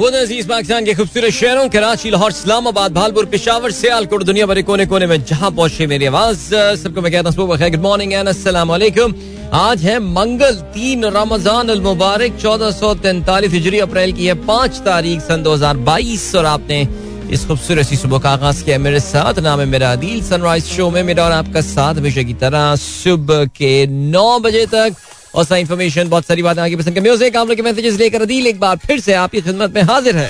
अज़ीज़ पाकिस्तान के खूबसूरत शहरों, कराची, लाहौर, इस्लामाबाद, भालपुर, पिशावर, सियालकोट, दुनिया भर कोने कोने में जहाँ पहुँचे मेरी आवाज़ सबको मैं कहता हूँ गुड मॉर्निंग एंड वालेकुम। आज है मंगल, तीन रमज़ान अल मुबारक, चौदह सौ तैंतालीस हिजरी, अप्रैल की है पाँच तारीख, सन दो हज़ार बाईस, और आपने इस खूबसूरत सी सुबह का आगाज़ किया मेरे साथ, नाम है मेरा अदील सनराइज शो में, मेरा और आपका साथ हमेशा की तरह सुबह के नौ बजे तक और सारी इन्फॉर्मेशन बहुत सारी बातें आगे पसंद के म्यूज़िक आप लोग के मैसेजेस लेकर अदील एक बार फिर से आपकी खिदमत में हाजिर है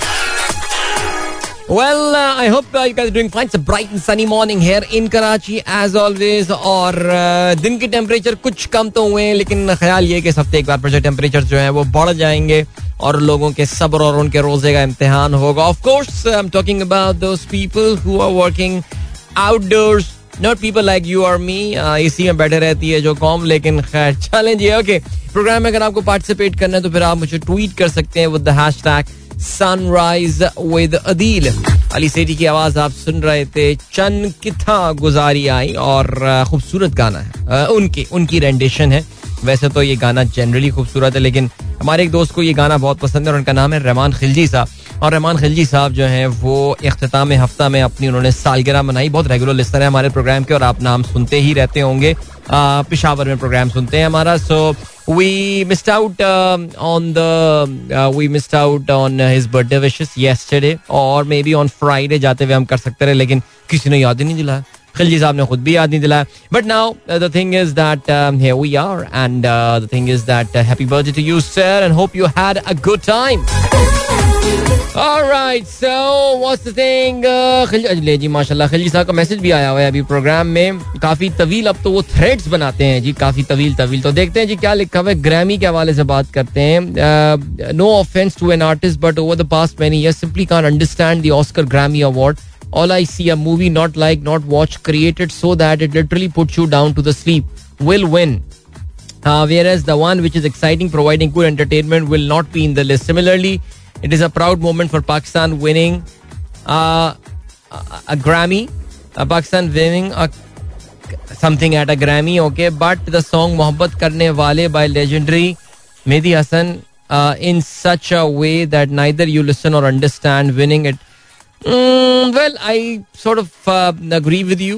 Well, uh, I hope uh, you guys are doing fine. It's a bright and sunny morning here in Karachi as always. और uh, दिन के टेम्परेचर कुछ कम तो हुए हैं लेकिन ख्याल ये कि इस हफ़्ते एक बार फिर टेम्परेचर जो है वो बढ़ जाएँगे और लोगों के सब्र और उनके रोज़े का इम्तिहान होगा of I am talking about those people who are working outdoors not people like you और मी इसी में बैठे रहती है जो कॉम लेकिन खैर चलें जी ओके प्रोग्राम में अगर आपको पार्टिसिपेट करना है तो फिर आप मुझे ट्वीट कर सकते हैं with the hashtag sunrise with Adeel Ali Sethi की आवाज़ आप सुन रहे थे चन किथा गुजारी आई और uh, खूबसूरत गाना है। Uh, उनकी उनकी रेंडेशन है। वैसे तो ये गाना जनरली खूबसूरत है लेकिन हमारे एक दोस्त को ये गाना बहुत पसंद है और उनका नाम है रहमान खिलजी साहब। और रहमान खिलजी साहब जो हैं, वो अख्ताम हफ़्ता में अपनी उन्होंने सालगिरह मनाई। बहुत रेगुलर लिस्टर है हमारे प्रोग्राम के और आप नाम सुनते ही रहते होंगे। पिशावर में प्रोग्राम सुनते हैं हमारा। So we missed out on the we missed out on his birthday wishes yesterday और मे बी ऑन फ्राइडे जाते हुए हम कर सकते रहे, लेकिन किसी ने याद ही नहीं दिलाया। खिलजी साहब ने खुद भी याद नहीं दिलाया। But now the thing is that here we are and the thing is that happy birthday to you sir and hope you had a good time Alright, काफ़ी तवील अब तो वो थ्रेड्स बनाते हैं जी काफ़ी के हवाले से बात करते हैं no offence Oscar Grammy award all I see a like not watch created so that it literally put you which is exciting providing not be in the it is a proud moment for Pakistan winning a Grammy. Uh, Pakistan winning a, something at a Grammy, okay. But the song "Mohabbat Karne Wale" by legendary Mehdi Hassan uh, in such a way that neither you listen or understand. Winning it well I agree with you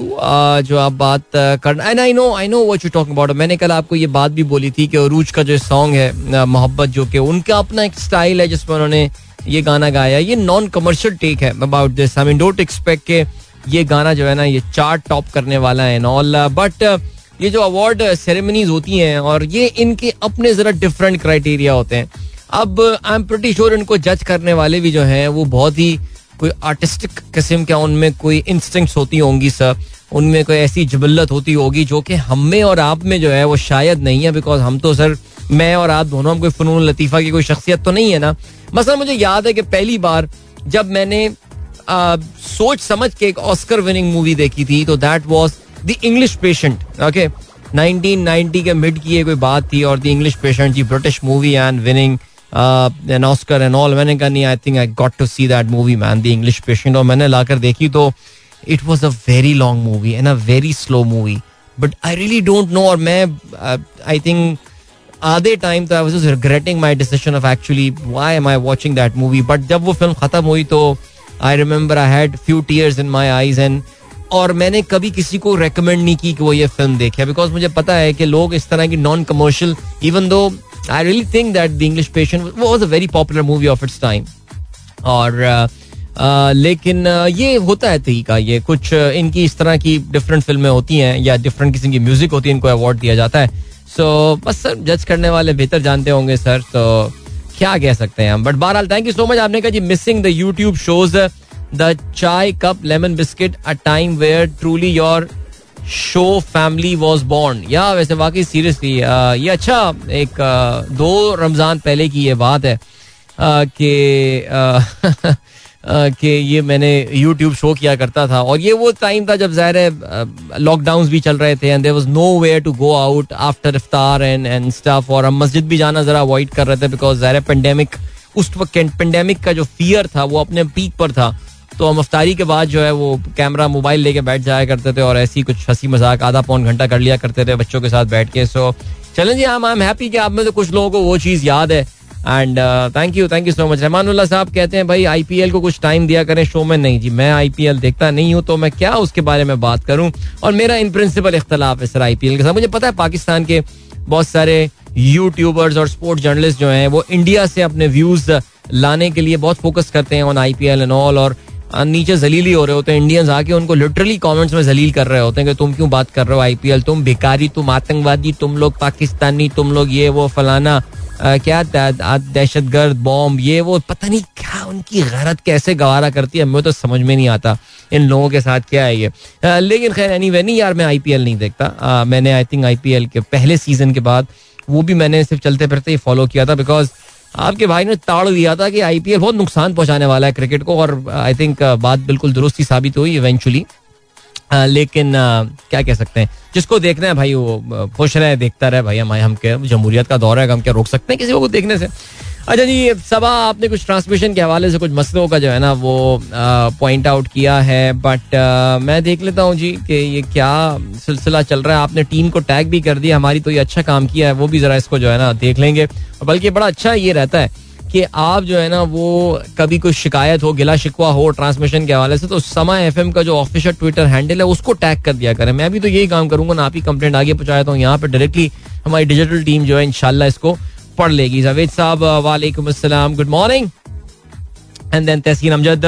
जो आप बात uh, मैंने कल आपको ये बात भी बोली थी कि अरूज का जो सॉन्ग है uh, मोहब्बत जो कि उनका अपना एक स्टाइल है जिसमें उन्होंने ये गाना गाया। ये नॉन कमर्शियल टेक है about this I mean don't expect के ये गाना जो है ना ये चार्ट टॉप करने वाला है ऑल बट uh, ये जो अवार्ड सेरेमनीज होती हैं और ये इनके अपने जरा डिफरेंट क्राइटेरिया होते हैं। अब आई एम प्रटी श्योर इनको जज करने वाले भी जो हैं वो बहुत ही कोई आर्टिस्टिक किस्म के उनमें कोई इंस्टिंक्ट्स होती होंगी सर उनमें कोई ऐसी जबल्लत होती होगी जो कि हम और आप में जो है वो शायद नहीं है बिकॉज़ हम तो सर मैं और आप दोनों हम कोई फ़नून लतीफ़ा की कोई शख्सियत तो नहीं है ना? मसला मुझे याद है कि पहली बार जब मैंने आ, सोच समझ के एक ऑस्कर विनिंग मूवी देखी थी तो that was the English patient okay 1990 के मिड की ये कोई बात थी और the English patient ji British movie and winning an Oscar and all मैंने कहा, नहीं I think I got to see that movie man the English patient और मैंने लाकर देखी तो it was a very long movie and a very slow movie but I really don't know और मैं आई थिंक आधे टाइम तो I was regretting my decision of actually why am I watching that movie but जब वो film खत्म हुई तो I remember I had few tears in my eyes and और मैंने कभी किसी को रेकमेंड नहीं की कि वो ये फ़िल्म देखे बिकॉज़ मुझे पता है कि लोग इस तरह की non commercial even though I really think that the English patient was a very popular movie of its time और uh, uh, लेकिन uh, ये होता है तरीका ये कुछ इनकी इस तरह की डिफरेंट फ़िल्में होती हैं या डिफरेंट किस्म की म्यूज़िक होती है इनको अवार्ड दिया जाता है। सो so, बस सर जज करने वाले बेहतर जानते होंगे सर तो क्या कह सकते हैं हम। बट बहरहाल थैंक यू सो मच आपने कहा जी missing the YouTube shows the chai cup lemon biscuit a time where truly your show family was born या वैसे वाकई सीरियसली ये अच्छा एक दो रमज़ान पहले की ये बात है कि कि ये मैंने यूट्यूब शो किया करता था। और ये वो टाइम था जब ज़ाहिर है लॉकडाउन भी चल रहे थे and there was nowhere to go out after iftar and and staff और हम मस्जिद भी जाना ज़रा अवॉइड कर रहे थे बिकॉज़ ज़ाहिर पेंडेमिक उस वक्त पेंडेमिक का जो फियर था, वो अपने पीक पर था। तो हम अफ्तारी के बाद जो है वो कैमरा मोबाइल लेके बैठ जाया करते थे और ऐसी कुछ हँसी मज़ाक आधा पौन घंटा कर लिया करते थे बच्चों के साथ बैठ के। सो चलें जी आई एम हैप्पी कि आप में तो कुछ लोगों को वो चीज़ याद है। And thank you thank you so much Rahmanullah साहब कहते हैं, भाई आईपीएल को कुछ टाइम दिया करें शो में नहीं। जी, मैं आईपीएल देखता नहीं हूँ तो मैं क्या उसके बारे में बात करूँ? और मेरा इन प्रिंसिपल इख्तलाफ है, सर आईपीएल के साथ। मुझे पता है, पाकिस्तान के बहुत सारे यूट्यूबर्स और स्पोर्ट्स जर्नलिस्ट जो हैं, वो इंडिया से अपने व्यूज़ लाने के लिए बहुत फोकस करते हैं ऑन आईपीएल एंड ऑल और नीचे जलीली हो रहे होते हैं। इंडियंस आके उनको लिटरली कमेंट्स में जलील कर रहे होते हैं कि तुम क्यों बात कर रहे हो आईपीएल तुम भिकारी तुम आतंकवादी तुम लोग पाकिस्तानी तुम लोग ये वो फलाना आ, क्या दहशत गर्द बॉम्ब ये वो पता नहीं क्या उनकी गैरत कैसे गवारा करती है। मुझे तो समझ में नहीं आता इन लोगों के साथ क्या है ये। आ, लेकिन खैर एनी वे नहीं यार मैं आईपीएल नहीं देखता। आ, मैंने आई थिंक आईपीएल के पहले सीज़न के बाद वो भी मैंने सिर्फ़ चलते फिरते ही फॉलो किया था बिकॉज़ आपके भाई ने ताड़ दिया था कि आईपीएल बहुत नुकसान पहुँचाने वाला है क्रिकेट को, और आई थिंक बात बिल्कुल दुरुस्त ही साबित हुई इवेंचुअली लेकिन क्या कह सकते हैं? जिसको देखना है भाई, वो खुश रहे, देखता रहे भाई हमारे हम क्या, जमहूरियत का दौर है, हम क्या रोक सकते हैं किसी को देखने से? अच्छा जी सबा आपने कुछ ट्रांसमिशन के हवाले से कुछ मसलों का जो है ना, वो पॉइंट आउट किया है बट मैं देख लेता हूँ जी कि ये क्या सिलसिला चल रहा है। आपने टीम को टैग भी कर दिया, हमारी तो ये अच्छा काम किया है, वो भी जरा इसको जो है ना देख लेंगे। बल्कि बड़ा अच्छा ये रहता है कि आप जो है ना, वो कभी कोई शिकायत हो, गिला शिकवा हो ट्रांसमिशन के हवाले से तो समा एफ़ का जो ऑफिशियल ट्विटर हैंडल है, उसको टैग कर दिया करें। मैं भी तो यही काम करूँगा, ना आप ही कंप्लेंट आगे पहुँचाया तो यहाँ पे डायरेक्टली हमारी डिजिटल टीम जो है इनशाला इसको पढ़ लेगी। जावेद साहब वालेकुम अस्सलाम। Good morning and then Tahseen Amjad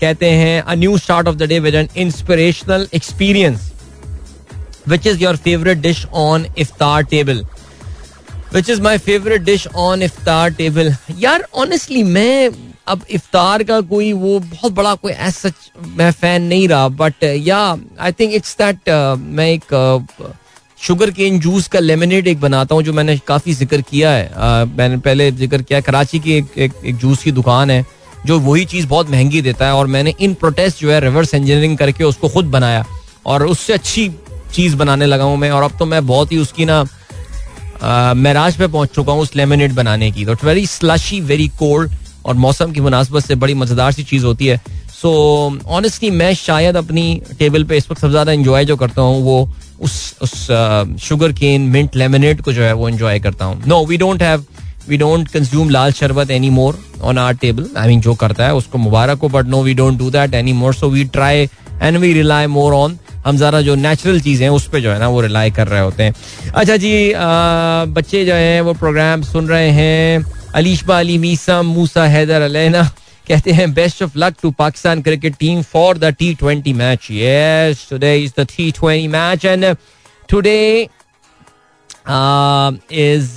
कहते हैं a new start of the day with an inspirational experience which is your favourite dish on iftar table which is my favourite dish on iftar table यार honestly मैं अब इफ्तार का कोई, वो बहुत बड़ा कोई सच मैं फ़ैन नहीं रहा बट या आई थिंक इट्स दैट मैं एक शुगर केन जूस का लेमिनेट एक बनाता हूँ जो मैंने काफ़ी ज़िक्र किया है। आ, मैंने पहले ज़िक्र किया कराची की एक, एक, एक जूस की दुकान है जो वही चीज़ बहुत महँगी देता है और मैंने इन प्रोटेस्ट जो है रिवर्स इंजीनियरिंग करके उसको खुद बनाया और उससे अच्छी चीज़ बनाने लगा हूँ मैं और अब तो मैं बहुत ही उसकी ना महराज पे पहुँच चुका हूँ उस लेमिनेट बनाने की। तो वेरी स्लशी वेरी कोल्ड और मौसम की मुनासबत से बड़ी मज़ेदार सी चीज़ होती है। सो so, ऑनेस्टली मैं शायद अपनी टेबल पे इस वक्त सबसे ज़्यादा इंजॉय जो करता हूँ वो उस उस शुगर केन मिंट लेमनेट को जो है वो इन्जॉय करता हूँ। No we don't have we don't consume लाल शरबत any more on our table I mean जो करता है उसको मुबारक हो but no we don't do that any more so we try and we rely more on हम ज़रा जो नेचुरल चीज़ें हैं उस पर जो है ना वो रिलाई कर रहे होते हैं। अच्छा जी आ, बच्चे जो हैं वो प्रोग्राम सुन रहे हैं। अलीशबा अली मीसा मूसा हैदर अलैना। कहते हैं best of luck to Pakistan cricket team for the T twenty match yes today is the T twenty match and today is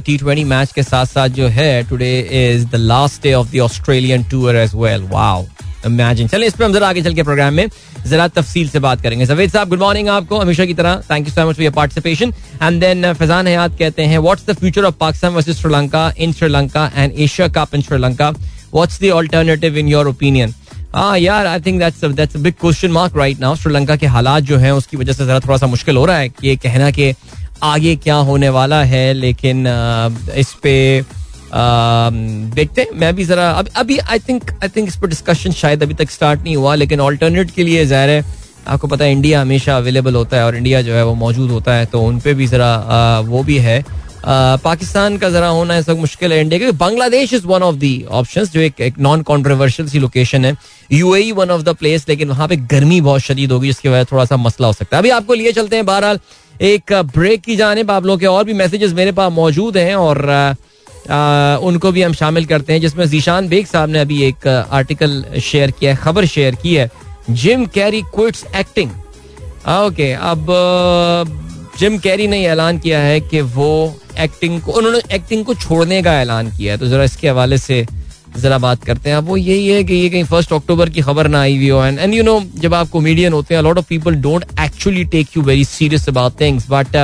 T twenty match के साथ साथ जो है today is the last day of the Australian tour as well wow imagine. चलिए, इस पर हम जरा आगे चल के प्रोग्राम में जरा तफसील से बात करेंगे। जवेद साहब गुड मॉर्निंग आपको। हमेशा की तरह thank you so much for your participation and then Faizan Hayat कहते हैं what's the future of Pakistan versus Sri Lanka in Sri Lanka and Asia cup in Sri Lanka what's the alternative in your opinion हाँ यार I think that's that's big question mark right now Sri Lanka के हालात जो हैं, उसकी वजह से जरा थोड़ा सा मुश्किल हो रहा है कि ये कहना कि आगे क्या होने वाला है, लेकिन इस पे देखते हैं। मैं भी जरा अब अभी आई थिंक आई थिंक इस पर डिस्कशन शायद अभी तक स्टार्ट नहीं हुआ लेकिन ऑल्टरनेट के लिए ज़ाहिर है आपको पता है इंडिया हमेशा अवेलेबल होता है और इंडिया जो है वो मौजूद होता है तो उन पर भी ज़रा वो भी है। पाकिस्तान का जरा होना ऐसा मुश्किल है इंडिया क्योंकि Bangladesh is one of the option जो एक, नॉन कॉन्ट्रोवर्शियल सी लोकेशन है। UAE one of the place लेकिन वहाँ पे गर्मी बहुत शदीद होगी जिसकी वजह थोड़ा सा मसला हो सकता है। अभी आपको लिए चलते हैं बहरहाल एक ब्रेक की जाने आप लोगों के और भी मैसेजेस मेरे पास मौजूद हैं और उनको भी हम शामिल करते हैं, जिसमें जीशान बेग साहब ने अभी एक आर्टिकल शेयर किया है, खबर शेयर की है Jim Carrey quits acting okay अब जिम कैरी ने ऐलान किया है कि वो एक्टिंग को, उन्होंने एक्टिंग को छोड़ने का ऐलान किया है तो जरा इसके हवाले से जरा बात करते हैं। अब वो यही है कि ये कहीं फ़र्स्ट अक्टूबर की खबर ना आई हुई हो एंड एंड यू नो जब आप कॉमेडियन होते हैं lot of people don't actually take you very serious about things but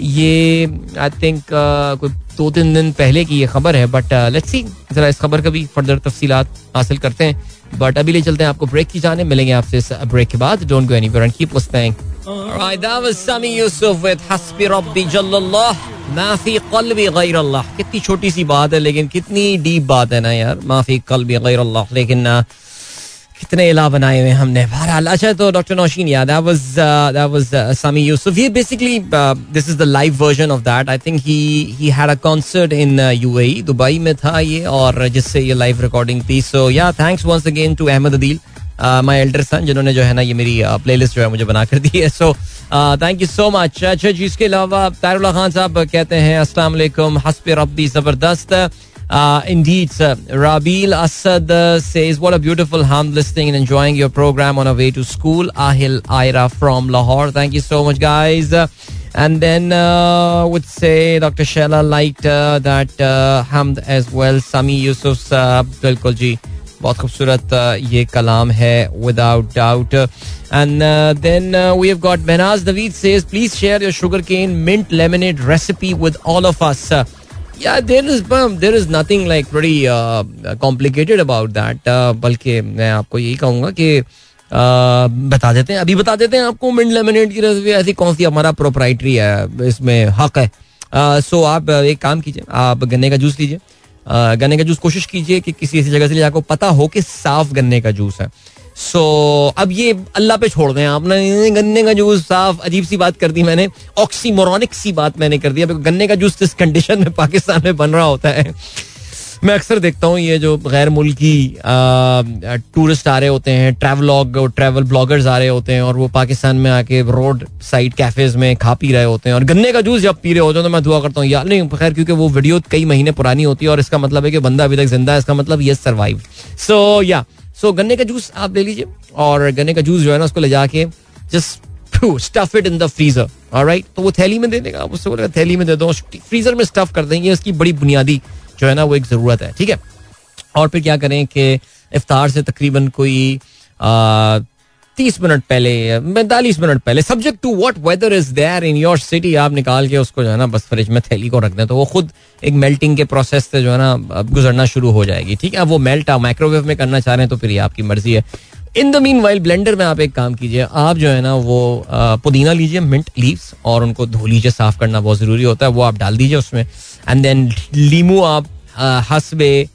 ये आई थिंक uh, कोई दो तीन दिन पहले की ये खबर है बट लेट्स सी जरा इस खबर का भी फर्दर तफसीलात हासिल करते हैं। बट अभी ले चलते हैं आपको ब्रेक की जाने। मिलेंगे आपसे इस ब्रेक के बाद। Don't go anywhere and keep listening Alright, that was Sami Yusuf with Hasbi Rabbi Jallallah. माफ़ी कल्बी गैर अल्लाह कितनी छोटी सी बात है लेकिन कितनी डीप बात है ना यार। माफ़ी कल्बी गैर अल्लाह लेकिन कितने इला बनाए हुए हमने। बहरहाल अच्छा तो डॉक्टर नौशीन याद that was that was Sami Yusuf ये basically this is the live version of that I think he he had a concert in UAE Dubai में था ये और जिससे ये लाइव रिकॉर्डिंग थी। So yeah thanks once again to Ahmad Adeel my elder son जिन्होंने जो है ना ये मेरी प्लेलिस्ट uh, जो है मुझे बना कर दी है। So thank you so much अच्छा जी इसके अलावा तारुल्ला खान साहब कहते हैं अस्सलाम हस्ब रब्बी ज़बरदस्त। Uh, indeed, sir. Rabil Asad uh, says, What a beautiful hum listening and enjoying your program on our way to school. Ahil Aira from Lahore. Thank you so much, guys. Uh, and then uh, would say Dr. Shella liked uh, that uh, hamd as well. Sami Yusuf बिल्कुल जी बहुत खूबसूरत ये कलाम है without doubt. And uh, then uh, we have got Benaz David says, please share your sugarcane mint lemonade recipe with all of Uh, is there is nothing like pretty uh, complicated about that. Uh, बल्कि मैं आपको यही कहूँगा कि uh, बता देते हैं अभी बता देते हैं आपको मिंट लेमिनेट की रेसिपी ऐसी कौन सी हमारा प्रोपराइटरी है इसमें हक है। सो आप एक काम कीजिए आप गन्ने का जूस लीजिए। गन्ने का जूस कोशिश कीजिए कि किसी ऐसी जगह से आपको पता हो कि साफ़ गन्ने का जूस है। सो so, अब ये अल्लाह पे छोड़ दें आपने गन्ने का जूस साफ़ अजीब सी बात कर दी मैंने। ऑक्सीमोरॉनिक सी बात मैंने कर दिया गन्ने का जूस जिस कंडीशन में पाकिस्तान में बन रहा होता है? मैं अक्सर देखता हूँ ये जो गैर मुल्की टूरिस्ट आ रहे होते हैं ट्रैवलॉग ट्रैवल ब्लॉगर्स आ रहे होते हैं और वो पाकिस्तान में आके रोड साइड कैफेज में खा पी रहे होते हैं। और गन्ने का जूस जब पी रहे होते हैं तो मैं दुआ करता हूँ यार नहीं खैर क्योंकि वो वीडियो कई महीने पुरानी होती है और इसका मतलब है कि बंदा अभी तक ज़िंदा है इसका मतलब ये सर्वाइव सो या सो गन्ने का जूस आप ले लीजिए और गन्ने का जूस जो है ना, उसको ले जाके just stuff it in the freezer right तो वो थैली में दे देगा। आप उससे बोलेगा, थैली में दे दो फ्रीजर में स्टफ़ कर देंगे, इसकी बड़ी बुनियादी जो है ना, वो एक ज़रूरत है, ठीक है? और फिर क्या करें कि इफ्तार से तकरीबन कोई तीस मिनट पहले, पैंतालीस मिनट पहले subject to what weather is there in your city आप निकाल के उसको जो है ना, बस फ्रिज में थैली को रख दें तो वो खुद एक मेल्टिंग के प्रोसेस से जो है ना गुजरना शुरू हो जाएगी, ठीक है? अब वो मेल्ट आप माइक्रोवेव में करना चाह रहे हैं तो फिर ये आपकी मर्ज़ी है। In the meanwhile blender में आप एक काम कीजिए, आप जो है ना, वो पुदीना लीजिए मिंट लीव्स और उनको धो लीजिए, साफ़ करना बहुत ज़रूरी होता है, वो आप डाल दीजिए उसमें एंड देन लीमू आप हंसबे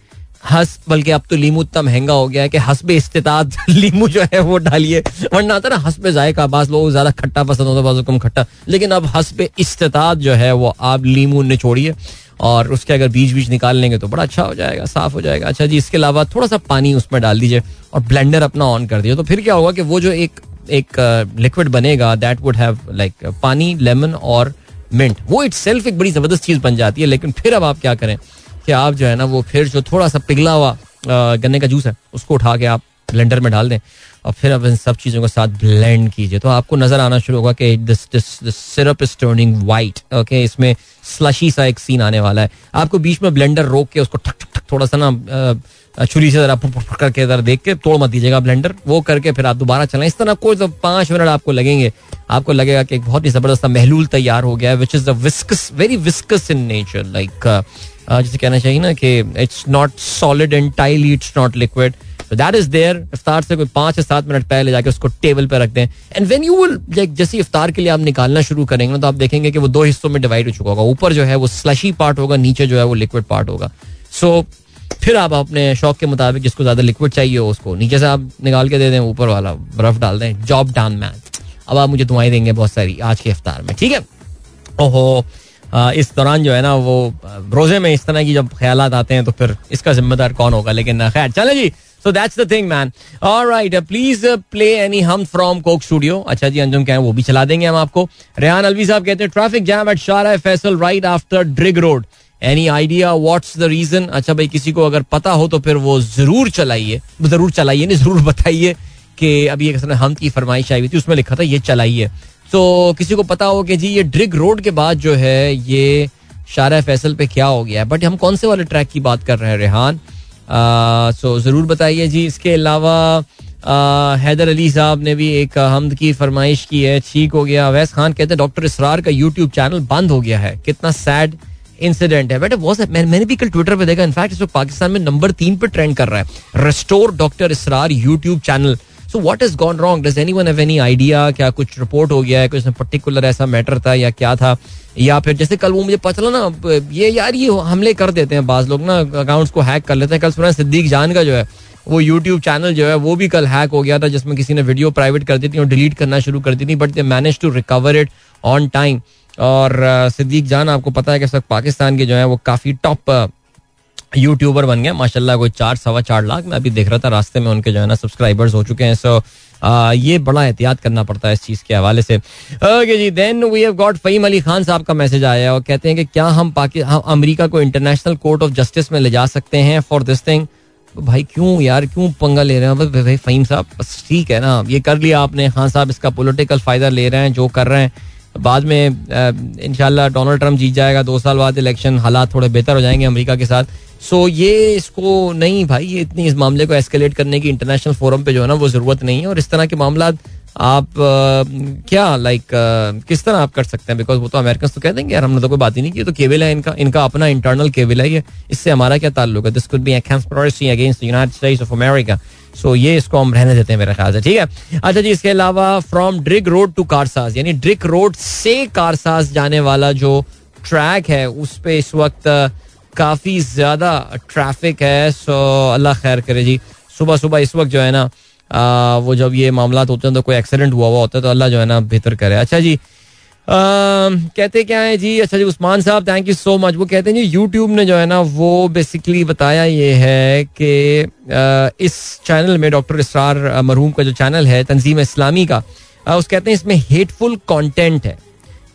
हंस, बल्कि अब तो लीमू इतना महँगा हो गया है कि हंसबे इस्तात लीमू जो है वो डालिए। वरना आता ना हंसबे जायका बास लोग ज़्यादा खट्टा पसंद होता है कम खट्टा। लेकिन अब हंसबे इस्तात जो है वो आप लीमू निचोड़िए और उसके अगर बीज बीज निकाल लेंगे तो बड़ा अच्छा हो जाएगा, साफ़ हो जाएगा। अच्छा जी, इसके अलावा थोड़ा सा पानी उसमें डाल दीजिए और ब्लेंडर अपना ऑन कर दिए तो फिर क्या होगा कि वो जो एक एक लिक्विड बनेगा that would have like pani lemon और मिंट वो इट एक बड़ी ज़बरदस्त चीज़ बन जाती है। लेकिन फिर अब आप क्या करें? कि आप जो है ना, वो फिर जो थोड़ा सा पिघला हुआ गन्ने का जूस है, उसको उठा के आप ब्लेंडर में डाल दें और फिर अब इन सब चीज़ों के साथ ब्लेंड कीजिए। तो आपको नज़र आना शुरू होगा कि this this this syrup is turning white okay इसमें स्लशी सा एक सीन आने वाला है। आपको बीच में ब्लेंडर रोक के उसको ठक ठक ठक, थोड़ा सा ना छुरी से जरा करके जरा देख के तोड़ मत दीजिएगा ब्लेंडर वो करके फिर आप दोबारा चलाएँ। इस तरह कोई तो पाँच मिनट आपको लगेंगे। आपको लगेगा कि एक बहुत ही ज़बरदस्त महलूल तैयार हो गया है which is the viscous very viscous in nature like जिसे कहना चाहिए ना कि it's not solid and tile it's not liquid that is there इफ्तार से कोई पाँच से सात मिनट पहले जाके उसको टेबल पर रख दें. एंड वेन यू विल जैसे इफ्तार के लिए आप निकालना शुरू करेंगे ना तो आप देखेंगे कि वो दो हिस्सों में डिवाइड हो चुका होगा. ऊपर जो है वो स्लशी पार्ट होगा नीचे जो है वो लिक्विड पार्ट होगा. सो so, फिर आप अपने शौक के मुताबिक जिसको ज़्यादा लिक्विड चाहिए हो उसको नीचे से आप निकाल के दे दें ऊपर वाला बर्फ़ डाल दें. जॉब डाउन मैन अब आप मुझे दुआएँ देंगे बहुत सारी आज के इफ्तार में. ठीक है? ओहो इस दौरान जो है ना वो रोज़े में इस तरह की जब ख्याल आते हैं तो फिर इसका जिम्मेदार कौन होगा? लेकिन खैर, चले जी। So that's the thing man alright please play any हम फ्रॉम कोक स्टूडियो अच्छा जी, अंजुम क्या है, वो भी चला देंगे हम आपको। रेहान अलवी साहब कहते हैं traffic jam at Shara Faisal right after Drigh road any idea what's the reason अच्छा भाई, किसी को अगर पता हो तो फिर वो ज़रूर चलाइए। ज़रूर चलाइए नहीं, ज़रूर बताइए कि अभी एक हम की फरमाइश आई हुई थी, उसमें लिखा था, ये चलाइए। तो किसी को पता हो कि जी ये ड्रिग रोड के बाद जो है ये शारा फैसल पे क्या हो गया है? बट हम कौन से वाले ट्रैक की बात कर रहे हैं रेहान? सो ज़रूर बताइए जी। इसके अलावा हैदर अली साहब ने भी एक हमद की फरमाइश की है ठीक हो गया। अवैस खान कहते हैं डॉक्टर इसरार का यूट्यूब चैनल बंद हो गया है। कितना सैड इंसिडेंट है। बेटा वो मैं, मैंने भी कल ट्विटर पे देखा। इनफैक्ट इस पाकिस्तान में नंबर तीन पर ट्रेंड कर रहा है। Restore doctor Israr YouTube channel so what is gone wrong does anyone have any idea क्या कुछ रिपोर्ट हो गया है? कुछ पर्टिकुलर ऐसा मैटर था या क्या था? या फिर जैसे कल वो मुझे पता चला ना, ये यार ये हमले कर देते हैं बाज लोग ना अकाउंट्स को हैक कर लेते हैं। कल सुना सिद्दीक जान का जो है, वो यूट्यूब चैनल जो है, वो भी कल हैक हो गया था, जिसमें किसी ने वीडियो प्राइवेट कर दी थी और डिलीट करना शुरू कर दी थी but they manage to recover it on time और सिद्दीक जान, आपको पता है कि इस वक्त पाकिस्तान के जो है, वो काफ़ी टॉप यूट्यूबर बन गए, माशाल्लाह कोई चार, सवा चार लाख। मैं अभी देख रहा था, रास्ते में उनके जो है ना सब्सक्राइबर्स हो चुके हैं सो ये बड़ा एहतियात करना पड़ता है इस चीज़ के हवाले से। Okay ji then we have got Faheem Ali Khan साहब का मैसेज आया है और कहते हैं कि क्या हम पाकिस्तान अमेरिका को इंटरनेशनल कोर्ट ऑफ़ जस्टिस में ले जा सकते हैं फॉर दिस थिंग भाई क्यों यार, क्यों पंगा ले रहे हैं? भाई फहीम साहब, बस ठीक है ना, ये कर लिया आपने। खान साहब इसका पोलिटिकल फ़ायदा ले रहे हैं, जो कर रहे हैं। बाद में इनशाला डोनाल्ड ट्रंप जीत जाएगा, दो साल बाद इलेक्शन हालात थोड़े बेहतर हो जाएँगे अमेरिका के साथ। सो ये इसको नहीं भाई ये इतनी इस मामले को एस्केलेट करने की इंटरनेशनल फोरम पे जो है ना वो ज़रूरत नहीं है। और इस तरह के मामला आप आ, क्या लाइक किस तरह आप कर सकते हैं? बिकॉज़ वो तो अमेरिकन तो कह देंगे यार हमने तो कोई बात ही नहीं की तो केबल है इनका इनका अपना इंटरनल केबल है ये। इससे हमारा क्या ताल्लुक है? This could be against United States of America so ये इसको हम रहने देते हैं मेरे ख्याल से ठीक है? अच्छा जी इसके अलावा from Drigh road to Karsaz यानी ड्रिक रोड से कारसाज जाने वाला जो ट्रैक है उस पर इस वक्त काफ़ी ज़्यादा ट्रैफ़िक है सो अल्लाह खैर करे जी। सुबह सुबह इस वक्त जो है ना वो जब ये मामला होते हैं तो कोई एक्सीडेंट हुआ हुआ होता है तो अल्लाह जो है ना बेहतर करे। अच्छा जी आ, कहते क्या है जी? अच्छा जी उस्मान साहब थैंक यू सो मच वो कहते हैं जी यूट्यूब ने जो है ना वो बेसिकली बताया ये है कि इस चैनल में डॉक्टर इसरार मरहूम का जो चैनल है तंजीम इस्लामी का उस कहते हैं इसमें हेटफुल कंटेंट है।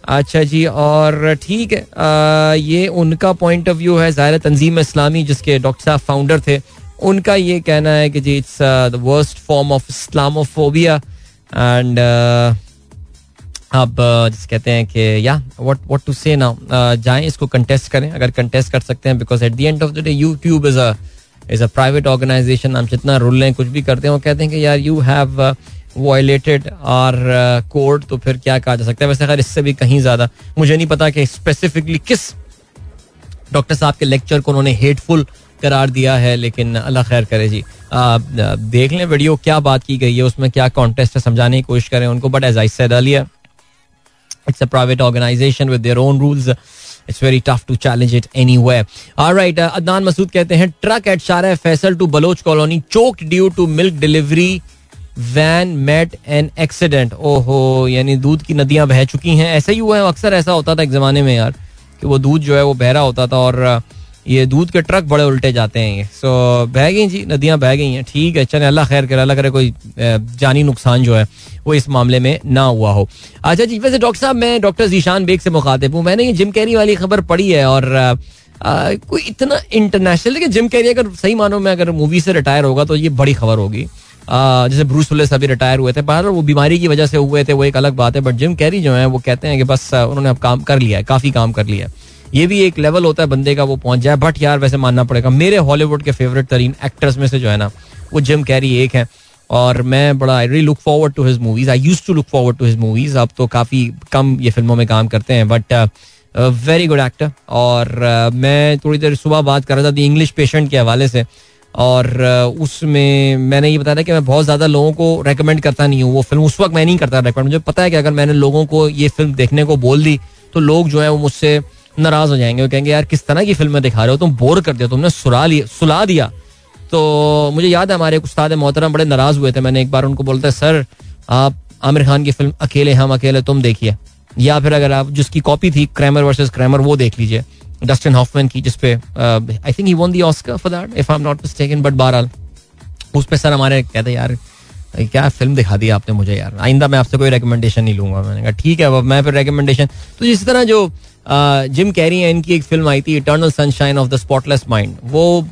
अच्छा जी, और ठीक है ये उनका पॉइंट ऑफ़ व्यू है, ज़ाहिर तंजीम इस्लामी, जिसके डॉक्टर साहब फाउंडर थे, उनका ये कहना है कि जी it's the worst form of Islamophobia and अब जिस कहते हैं कि yeah what what to say now जाएँ, इसको कंटेस्ट करें, अगर कंटेस्ट कर सकते हैं because at the end of the day YouTube is a is a private organisation हम जितना रूल लें, कुछ भी करते हैं, वो कहते हैं कि, यार you have violated our code तो फिर क्या कहा जा सकता है वैसे खैर इससे भी कहीं ज़्यादा मुझे नहीं पता कि स्पेसिफिकली किस डॉक्टर साहब के लेक्चर को उन्होंने हेटफुल करार दिया है लेकिन अल्लाह खैर करे जी आ, देख लें वीडियो क्या बात की गई है उसमें क्या कॉन्टेस्ट है समझाने की कोशिश करें उनको but as I said earlier It's a private organization with their own rules. It's very tough to challenge it anywhere. All right, uh, Adnan Masood कहते हैं truck at Shara Faisal to Baloch colony choked due to milk delivery van met an accident ओहो यानी दूध की नदियाँ बह चुकी हैं। ऐसा ही हुआ है अक्सर ऐसा होता था एक जमाने में यार कि वो दूध जो है वो बहरा होता था और ये दूध के ट्रक बड़े उल्टे जाते हैं ये। सो बह गई जी नदियाँ बह गई हैं ठीक है चले अल्लाह खैर करे अल्लाह करे कोई जानी नुकसान जो है वो इस मामले में ना हुआ हो। अच्छा जी वैसे डॉक्टर साहब मैं डॉक्टर जीशान बेग से मुखातिब हूँ। मैंने ये जिम कैरी वाली खबर पढ़ी है और आ, कोई इतना इंटरनेशनल लेकिन जिम कैरी अगर सही मानो में अगर मूवी से रिटायर होगा तो ये बड़ी खबर होगी। जैसे ब्रूस विलिस अभी रिटायर हुए थे पर वो बीमारी की वजह से हुए थे वो एक अलग बात है बट जिम कैरी जो है वो कहते हैं कि बस उन्होंने अब काम कर लिया है काफ़ी काम कर लिया है। ये भी एक लेवल होता है बंदे का वो पहुँच जाए बट यार वैसे मानना पड़ेगा मेरे हॉलीवुड के फेवरेट तरीन एक्टर्स में से जो है ना वो जिम कैरी एक है और मैं बड़ा I really look forward to his movies I use to look forward to his movies अब तो काफ़ी कम ये फ़िल्मों में काम करते हैं बट वेरी गुड एक्टर और uh, मैं थोड़ी देर सुबह बात कर रहा था इंग्लिश पेशेंट के हवाले से और उसमें मैंने ये बताया कि मैं बहुत ज़्यादा लोगों को रेकमेंड करता नहीं हूँ। वो फ़िल्म उस वक्त मैं नहीं करता रेकमेंड मुझे पता है कि अगर मैंने लोगों को ये फ़िल्म देखने को बोल दी तो लोग जो है वो मुझसे नाराज़ हो जाएँगे। वो कहेंगे, यार, किस तरह की फ़िल्में दिखा रहे हो? तुम बोर कर दिया, तुमने सुला लिया, सुला दिया। तो मुझे याद है हमारे उस्ताद मोहतरम बड़े नाराज़ हुए थे। मैंने एक बार उनको बोलता, सर, आप आमिर खान की फ़िल्म अकेले, हम अकेले, तुम देखिए। या फिर अगर आप, जिसकी कॉपी थी क्रैमर वर्सेस क्रैमर वो देख लीजिए। डस्टिन हॉफमैन की जिसपे I think he won the Oscar for that if I am not mistaken but बहरहाल, उस पे सर हमारे कहते यार क्या फ़िल्म दिखा दी आपने मुझे यार? आइंदा मैं आपसे कोई रिकमेंडेशन नहीं लूँगा। मैंने कहा, ठीक है, अब मैं फिर रिकमेंडेशन तो इस तरह जो जिम कैरी है, इनकी एक फ़िल्म आई थी Eternal Sunshine of the Spotless Mind वो,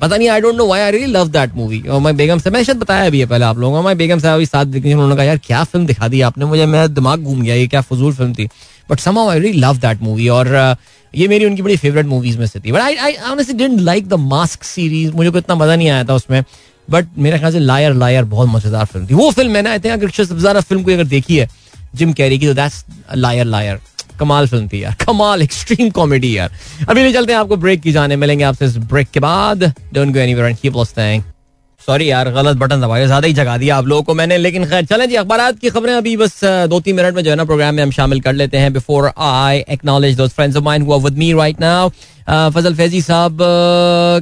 पता नहीं I don't know why I really love that movie और मैं बेगम से मैं शायद बताया भी है पहले आप लोगों को, मैं बेगम साहब साथ देखी उन्होंने कहा, यार, क्या फ़िल्म दिखा दी आपने मुझे? मेरा दिमाग घूम गया, ये क्या फजूल फ़िल्म थी? But some I really love that movie और ये मेरी उनकी बड़ी फेवरेट मूवीज़ में से थी. But I I honestly didn't like the Mask series मुझे को इतना मज़ा नहीं आया था उसमें. बट मेरे ख्याल से लायर लायर बहुत मज़ेदार फ़िल्म थी. वो फ़िल्म मैंने आई थिंक अगर सबसे ज़्यादा फ़िल्म को अगर देखी है जिम कैरी की तो दैट्स लायर लायर कमाल फ़िल्म थी यार. कमाल एक्सट्रीम कॉमेडी यार. अभी ले चलते हैं आपको ब्रेक की जाने. मिलेंगे आपसे इस ब्रेक के बाद. Don't go anywhere and keep listening sorry यार, गलत बटन दबाया, ज़्यादा ही जगा दिया आप लोगों को मैंने। लेकिन खैर, चलें जी अखबार की खबरें। अभी बस दो तीन मिनट में जो है ना प्रोग्राम में हम शामिल कर लेते हैं। बिफोर आई एक्नॉलेज दोस्त फ्रेंड्स ऑफ़ माइंड हुआ with me right now Fazal Faizi sahab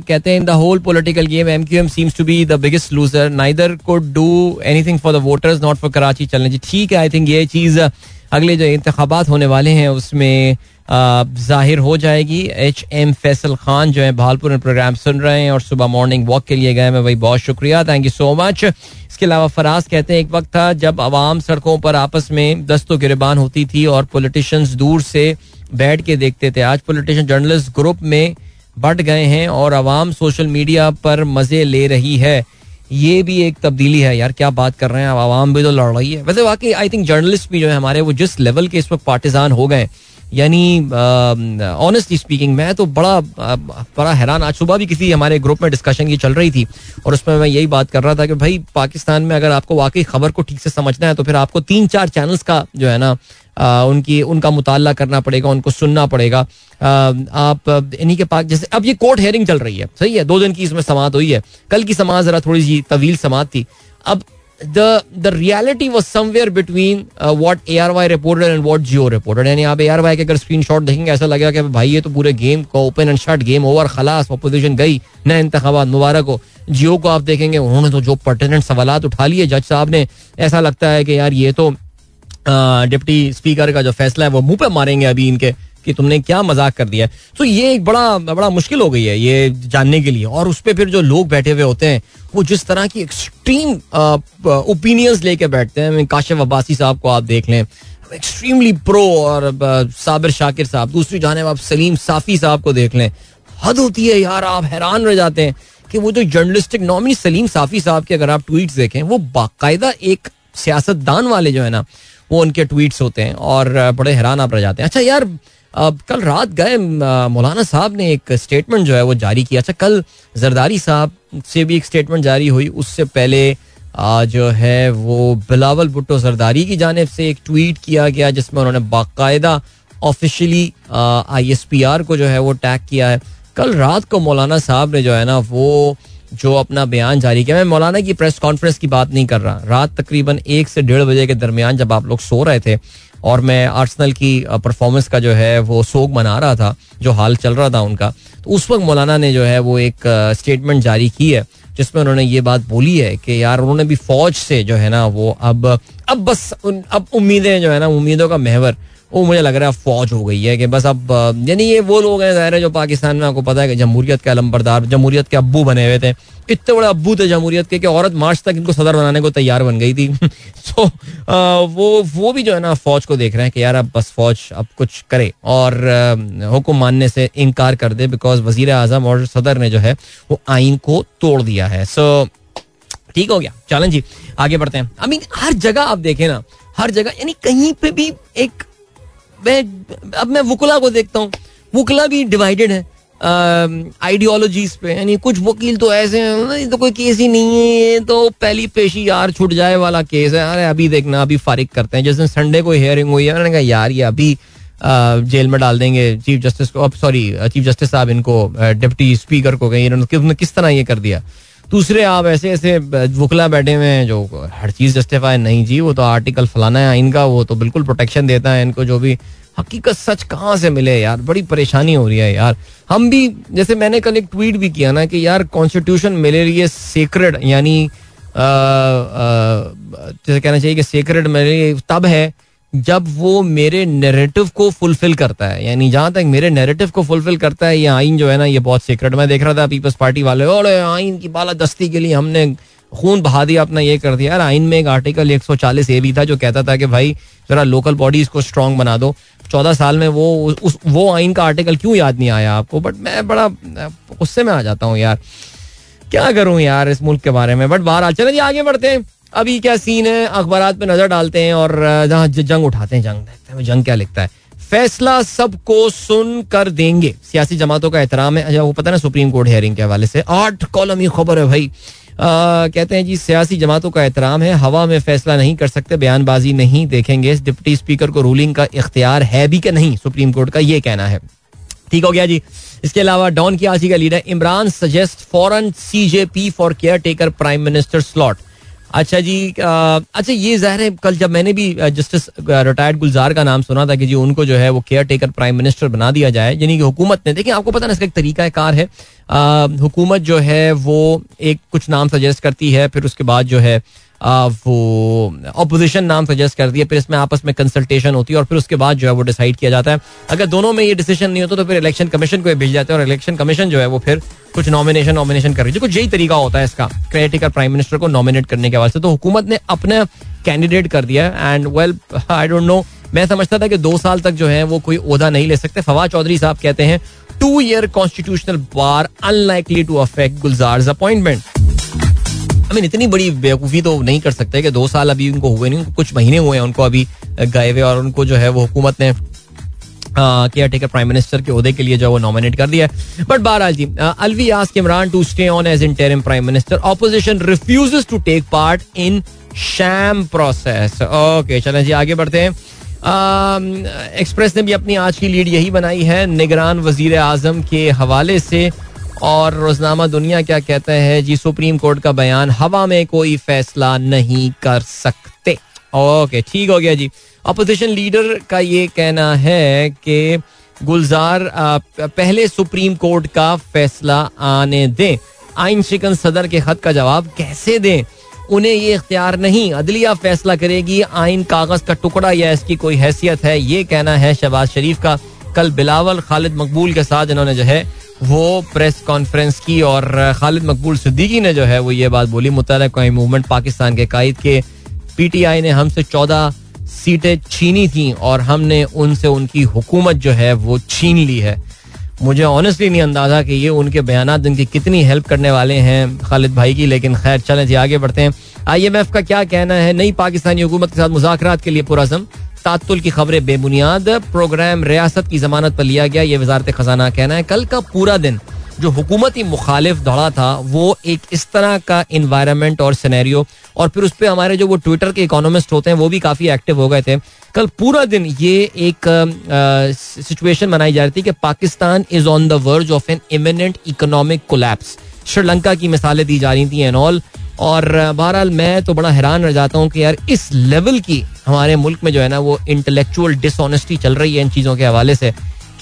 कहते हैं in the whole political game M Q M seems to be the biggest loser neither could do anything for the voters not for Karachi चलने जी, ठीक है I think ये चीज़ अगले जो इंतबात होने वाले हैं, उसमें ज़ाहिर हो जाएगी। एच एम फैसल खान जो है, भालपुर में प्रोग्राम सुन रहे हैं और सुबह मॉर्निंग वॉक के लिए गए मैं भाई बहुत शुक्रिया। थैंक यू सो मच इसके अलावा फराज कहते हैं, एक वक्त था जब आवाम सड़कों पर आपस में दस्तों गिरबान होती थी और पॉलिटिशियंस दूर से बैठ के देखते थे। आज पॉलिटिशियन जर्नलिस्ट ग्रुप में बढ़ गए हैं और आवाम सोशल मीडिया पर मज़े ले रही है। ये भी एक तब्दीली है। यार, क्या बात कर रहे हैं आवाम भी तो लड़ रही है। वैसे वाकई आई थिंक जर्नलिस्ट भी जो है हमारे, वो जिस लेवल के इस वक्त पार्टिजान हो गए यानी ऑनेस्टली स्पीकिंग मैं तो बड़ा बड़ा हैरान। आज सुबह भी किसी हमारे ग्रुप में डिस्कशन की चल रही थी, और उसमें मैं यही बात कर रहा था कि भाई, पाकिस्तान में अगर आपको वाकई खबर को ठीक से समझना है तो फिर आपको तीन चार चैनल्स का जो है ना उनकी, उनका मुताला करना पड़ेगा, उनको सुनना पड़ेगा। आप, इन्हीं के पास, जैसे अब ये कोर्ट हेयरिंग चल रही है, सही है? दो दिन की इसमें समात हुई है। कल की समात जरा थोड़ी सी तवील समात थी। अब the the reality was somewhere between uh, what ARY reported and what Geo reported. यानी आप ARY के अगर स्क्रीनशॉट देखेंगे ऐसा लगेगा कि भाई ये तो पूरे गेम को open and shut game over खलास अपोजिशन गई नए इंतबात मुबारक हो। जियो को आप देखेंगे उन्होंने तो जो पर्टिनेंट सवाल उठा लिए जज साहब ने ऐसा लगता है कि यार ये तो डिप्टी स्पीकर का जो फैसला है वो मुँह पे मारेंगे अभी इनके। कि तुमने क्या मज़ाक कर दिया तो ये एक बड़ा बड़ा मुश्किल हो गई है ये जानने के लिए। और उस पर फिर जो लोग बैठे हुए होते हैं, वो जिस तरह की एक्सट्रीम ओपिनियंस लेके बैठते हैं काशिफ अब्बासी साहब को आप देख लें एक्सट्रीमली प्रो और साबिर शाकिर साहब, दूसरी जाने आप सलीम साफी साहब को देख लें, हद होती है यार, आप हैरान रह जाते हैं कि वो जो जर्नलिस्टिक नॉमिनी सलीम साफी साहब के अगर आप ट्वीट देखें, वो बाकायदा एक सियासतदान वाले जो है ना, वो उनके ट्वीट्स होते हैं और बड़े हैरान आप रह जाते हैं। अच्छा यार अब कल रात गए मौलाना साहब ने एक स्टेटमेंट जो है वो जारी किया। अच्छा कल जरदारी साहब से भी एक स्टेटमेंट जारी हुई। उससे पहले जो है वो बिलावल भुट्टो जरदारी की जानब से एक ट्वीट किया गया, जिसमें उन्होंने बाकायदा officially I S P R को जो है वो टैग किया है। कल रात को मौलाना साहब ने जो है ना वो जो अपना बयान जारी किया। मैं मौलाना की प्रेस कॉन्फ्रेंस की बात नहीं कर रहा। रात तकरीबन एक से डेढ़ बजे के दरमियान जब आप लोग सो रहे थे और मैं आर्सनल की परफॉर्मेंस का जो है, वो सोग मना रहा था, जो हाल चल रहा था उनका। तो उस वक्त मौलाना ने जो है, वो एक स्टेटमेंट जारी की है, जिसमें उन्होंने ये बात बोली है कि यार, उन्होंने भी फौज से जो है ना, वो अब अब बस अब उम्मीदें जो है ना, उम्मीदों का महवर वो मुझे लग रहा है फौज हो गई है कि बस अब यानी ये वो लोग हैं ज़ाहिर है जो पाकिस्तान में आपको पता है कि जमहूरियत के अलम्बरदार जमहूरियत के अबू बने हुए थे। इतने बड़े अबू थे जमहूरियत के कि औरत मार्च तक इनको सदर बनाने को तैयार बन गई थी। सो वो वो भी जो है ना, फौज को देख रहे हैं कि यार अब बस फौज अब कुछ करे और हुक्म मानने से इनकार कर दे बिकॉज़ वज़ीर आज़म और सदर ने जो है, वो आइन को तोड़ दिया है। सो ठीक हो गया। चलें जी, आगे बढ़ते हैं। आई मीन हर जगह आप देखें ना, हर जगह, यानी कहीं पे भी एक अब मैं वुकला को देखता हूँ। वुकला भी डिवाइडेड है आइडियोलॉजीज पे। यानी कुछ वकील तो ऐसे हैं तो कोई केस ही नहीं है, ये तो पहली पेशी यार छूट जाए वाला केस है। अरे, अभी देखना, अभी फारिग करते हैं। जिस संडे को हियरिंग हुई है, मैंने कहा, यार, ये अभी जेल में डाल देंगे चीफ जस्टिस को। अब सॉरी चीफ जस्टिस साहब इनको डिप्टी स्पीकर को कहीं इन्होंने किस तरह ये कर दिया? दूसरे आप ऐसे ऐसे वकला बैठे हुए हैं जो हर चीज़ जस्टिफाई नहीं जी, वो तो आर्टिकल फलाना है, इनका वो तो बिल्कुल प्रोटेक्शन देता है, इनको जो भी हकीकत सच कहाँ से मिले यार? बड़ी परेशानी हो रही है यार। हम भी, जैसे मैंने कल एक ट्वीट भी किया ना कि यार कॉन्स्टिट्यूशन मेरे लिए सेक्रेड यानी जैसे कहना चाहिए कि सेक्रेड मेरे लिए तब है। जब वो मेरे नेरेटिव को फुलफिल करता है, यानी जहाँ तक मेरे नेरेटिव को फुलफिल करता है, ये आइन जो है ना, ये बहुत सीक्रेट मैं देख रहा था पीपल्स पार्टी वाले और आइन की बाला दस्ती के लिए हमने खून बहा दिया, अपना ये कर दिया। यार आइन में एक आर्टिकल 140 ए भी था जो कहता था कि भाई, जरा लोकल बॉडीज को स्ट्रांग बना दो। चौदह साल में वो उस वो आइन का आर्टिकल क्यों याद नहीं आया आपको? बट मैं बड़ा गुस्से में आ जाता हूँ यार। क्या करूँ यार इस मुल्क के बारे में? बट बाहर चले जी आगे बढ़ते हैं। अभी क्या सीन है? अखबार पे नज़र डालते हैं और जहाँ जंग उठाते हैं जंग देखते हैं जंग क्या लिखता है? फैसला सबको सुन कर देंगे। सियासी जमातों का एहतराम है। अच्छा वो पता ना सुप्रीम कोर्ट हेयरिंग के हवाले से। आठ कॉलम ही खबर है भाई। आ, कहते हैं जी सियासी जमातों का एहतराम है। हवा में फैसला नहीं कर सकते बयानबाजी नहीं देखेंगे। डिप्टी स्पीकर को रूलिंग का इख्तियार है भी कि नहीं? सुप्रीम कोर्ट का ये कहना है। ठीक हो गया जी। इसके अलावा डॉन की आसी का leader Imran suggest former CJP for caretaker prime minister slot अच्छा जी अच्छा ये ज़ाहिर है, कल जब मैंने भी जस्टिस रिटायर्ड गुलजार का नाम सुना था कि जी उनको जो है वो केयर टेकर प्राइम मिनिस्टर बना दिया जाए, यानी कि हुकूमत ने, देखिए आपको पता ना इसका एक तरीका कार है। हुकूमत जो है वो एक कुछ नाम सजेस्ट करती है, फिर उसके बाद जो है वो अपोजिशन नाम सजेस्ट कर दिया, फिर इसमें आपस में कंसल्टेशन होती है और फिर उसके बाद जो है वो डिसाइड किया जाता है। अगर दोनों में ये डिसीज़न नहीं होता तो फिर इलेक्शन कमीशन को भेज जाते हैं और इलेक्शन कमीशन जो है वो फिर कुछ नॉमिनेशन नॉमिनेशन कर रही है। कुछ यही तरीका होता है इसका क्रेटिकर प्राइम मिनिस्टर को नॉमिनेट करने के वास्ते। तो हुकूमत ने अपना कैंडिडेट कर दिया and well I don't know मैं समझता था कि दो साल तक जो है वो कोई ओहदा नहीं ले सकते। फवाद चौधरी साहब कहते हैं two year constitutional bar unlikely to affect Gulzar appointment I mean इतनी बड़ी बेवकूफ़ी तो नहीं कर सकते कि दो साल अभी उनको हुए नहीं, कुछ महीने हुए हैं उनको अभी गए हुए और उनको जो है वो हुकूमत ने केयर टेकर प्राइम मिनिस्टर के अहदे के लिए जो वो नॉमिनेट कर दिया बट बहरहाल जी Alvi ask Imran to stay on as interim prime minister opposition refuses to take part in sham process okay चलें जी, आगे बढ़ते हैं। एक्सप्रेस ने भी अपनी आज की लीड यही बनाई है। निगरान वज़ीर आज़म के हवाले से और रोजनामा दुनिया क्या कहता है? जी, सुप्रीम कोर्ट का बयान, हवा में कोई फैसला नहीं कर सकते। ओके, ठीक हो गया जी। अपोजिशन लीडर का ये कहना है कि गुलजार पहले सुप्रीम कोर्ट का फैसला आने दें। आइन शिकन सदर के खत का जवाब कैसे दें? उन्हें ये इख्तियार नहीं, अदलिया फैसला करेगी, आइन कागज़ का टुकड़ा या इसकी कोई हैसियत है? ये कहना है शहबाज शरीफ का। कल बिलावल, खालिद मकबूल के साथ इन्होंने जो है वो प्रेस कॉन्फ्रेंस की और खालिद मकबूल सिद्दीकी ने जो है वो ये बात बोली मुतल मूवमेंट पाकिस्तान के कायद के पीटीआई ने हमसे चौदह सीटें छीनी थी और हमने उनसे उनकी हुकूमत जो है वो छीन ली है। मुझे ऑनेस्टली नहीं अंदाज़ा कि ये उनके बयान उनकी कितनी हेल्प करने वाले हैं खालिद भाई की, लेकिन खैर चलें जी, आगे बढ़ते हैं। आईएमएफ का क्या कहना है? नई पाकिस्तानी हुकूमत के साथ मुजाकर के लिए पुरजम तातुल की खबरें बेबुनियाद। प्रोग्राम रियासत की जमानत पर लिया गया, ये वजारत खजाना कहना है। कल का पूरा दिन जो हुकूमती मुखालिफ दौड़ा था, वो एक इस तरह का इन्वायरमेंट और सिनेरियो और फिर उस पर हमारे जो वो ट्विटर के इकोनॉमिस्ट होते हैं, वो भी काफ़ी एक्टिव हो गए थे। कल पूरा दिन ये एक सिचुएशन बनाई जा रही थी कि Pakistan is on the verge of an imminent economic collapse Sri Lanka की मिसालें दी जा रही थी एंड ऑल और बहरहाल मैं तो बड़ा हैरान रह जाता हूँ कि यार इस लेवल की हमारे मुल्क में जो है ना वो इंटेलेक्चुअल डिसऑनेस्टी चल रही है इन चीज़ों के हवाले से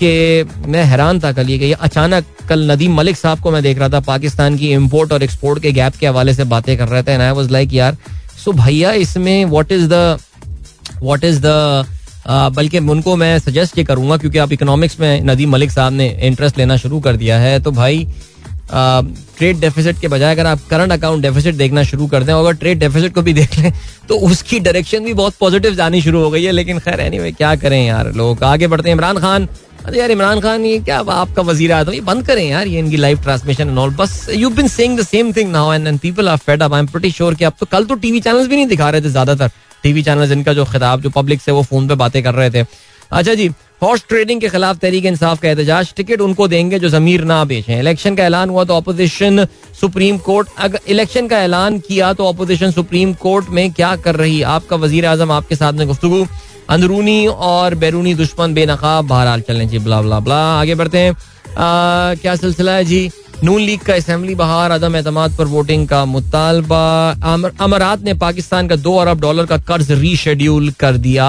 कि मैं हैरान था कल ये कि अचानक कल नदीम मलिक साहब को मैं देख रहा था पाकिस्तान की इम्पोर्ट और एक्सपोर्ट के गैप के हवाले से बातें कर रहे थे आई वाज लाइक यार, सो भैया इसमें what is the what is the बल्कि उनको मैं सजेस्ट ये करूँगा क्योंकि आप इकोनॉमिक्स में नदीम मलिक साहब ने इंटरेस्ट लेना शुरू कर दिया है। तो भाई ट्रेड डेफिसिट के बजाय अगर आप करंट अकाउंट डेफिसिट देखना शुरू कर दें अगर ट्रेड डेफिसिट को भी देख लें तो उसकी डायरेक्शन भी बहुत पॉजिटिव जानी शुरू हो गई है। लेकिन खैर एनी anyway, क्या करें यार लोग? आगे बढ़ते हैं इमरान खान। अरे यार इमरान खान ये क्या आपका वज़ीर आया ये बंद करें यार ये इनकी लाइव ट्रांसमिशन एंड ऑल बस you been saying the same thing now and people are fed up I am pretty sure कि अब तो कल तो टीवी चैनल्स भी नहीं दिखा रहे थे ज़्यादातर। टीवी चैनल्स इनका जो खिताब जो पब्लिक से वो फ़ोन पे बातें कर रहे थे। अच्छा जी हॉर्स ट्रेडिंग के खिलाफ तहरीक इंसाफ का एहतजाज। टिकट उनको देंगे जो जमीर ना बेचें। इलेक्शन का ऐलान हुआ तो अपोजिशन सुप्रीम कोर्ट अगर इलेक्शन का ऐलान किया तो अपोजिशन सुप्रीम कोर्ट में क्या कर रही आपका वज़ीर आज़म आपके साथ में गुफ्तु अंदरूनी और बैरूनी दुश्मन बेनकाब। बहरहाल चलें जी ब्ला ब्ला ब्ला आगे बढ़ते हैं। क्या सिलसिला है जी? नून लीग का असम्बली बहार, अदम एतम पर वोटिंग का मुतालबा। अमरात ने पाकिस्तान का दो अरब डॉलर का कर्ज रीशेड्यूल कर दिया।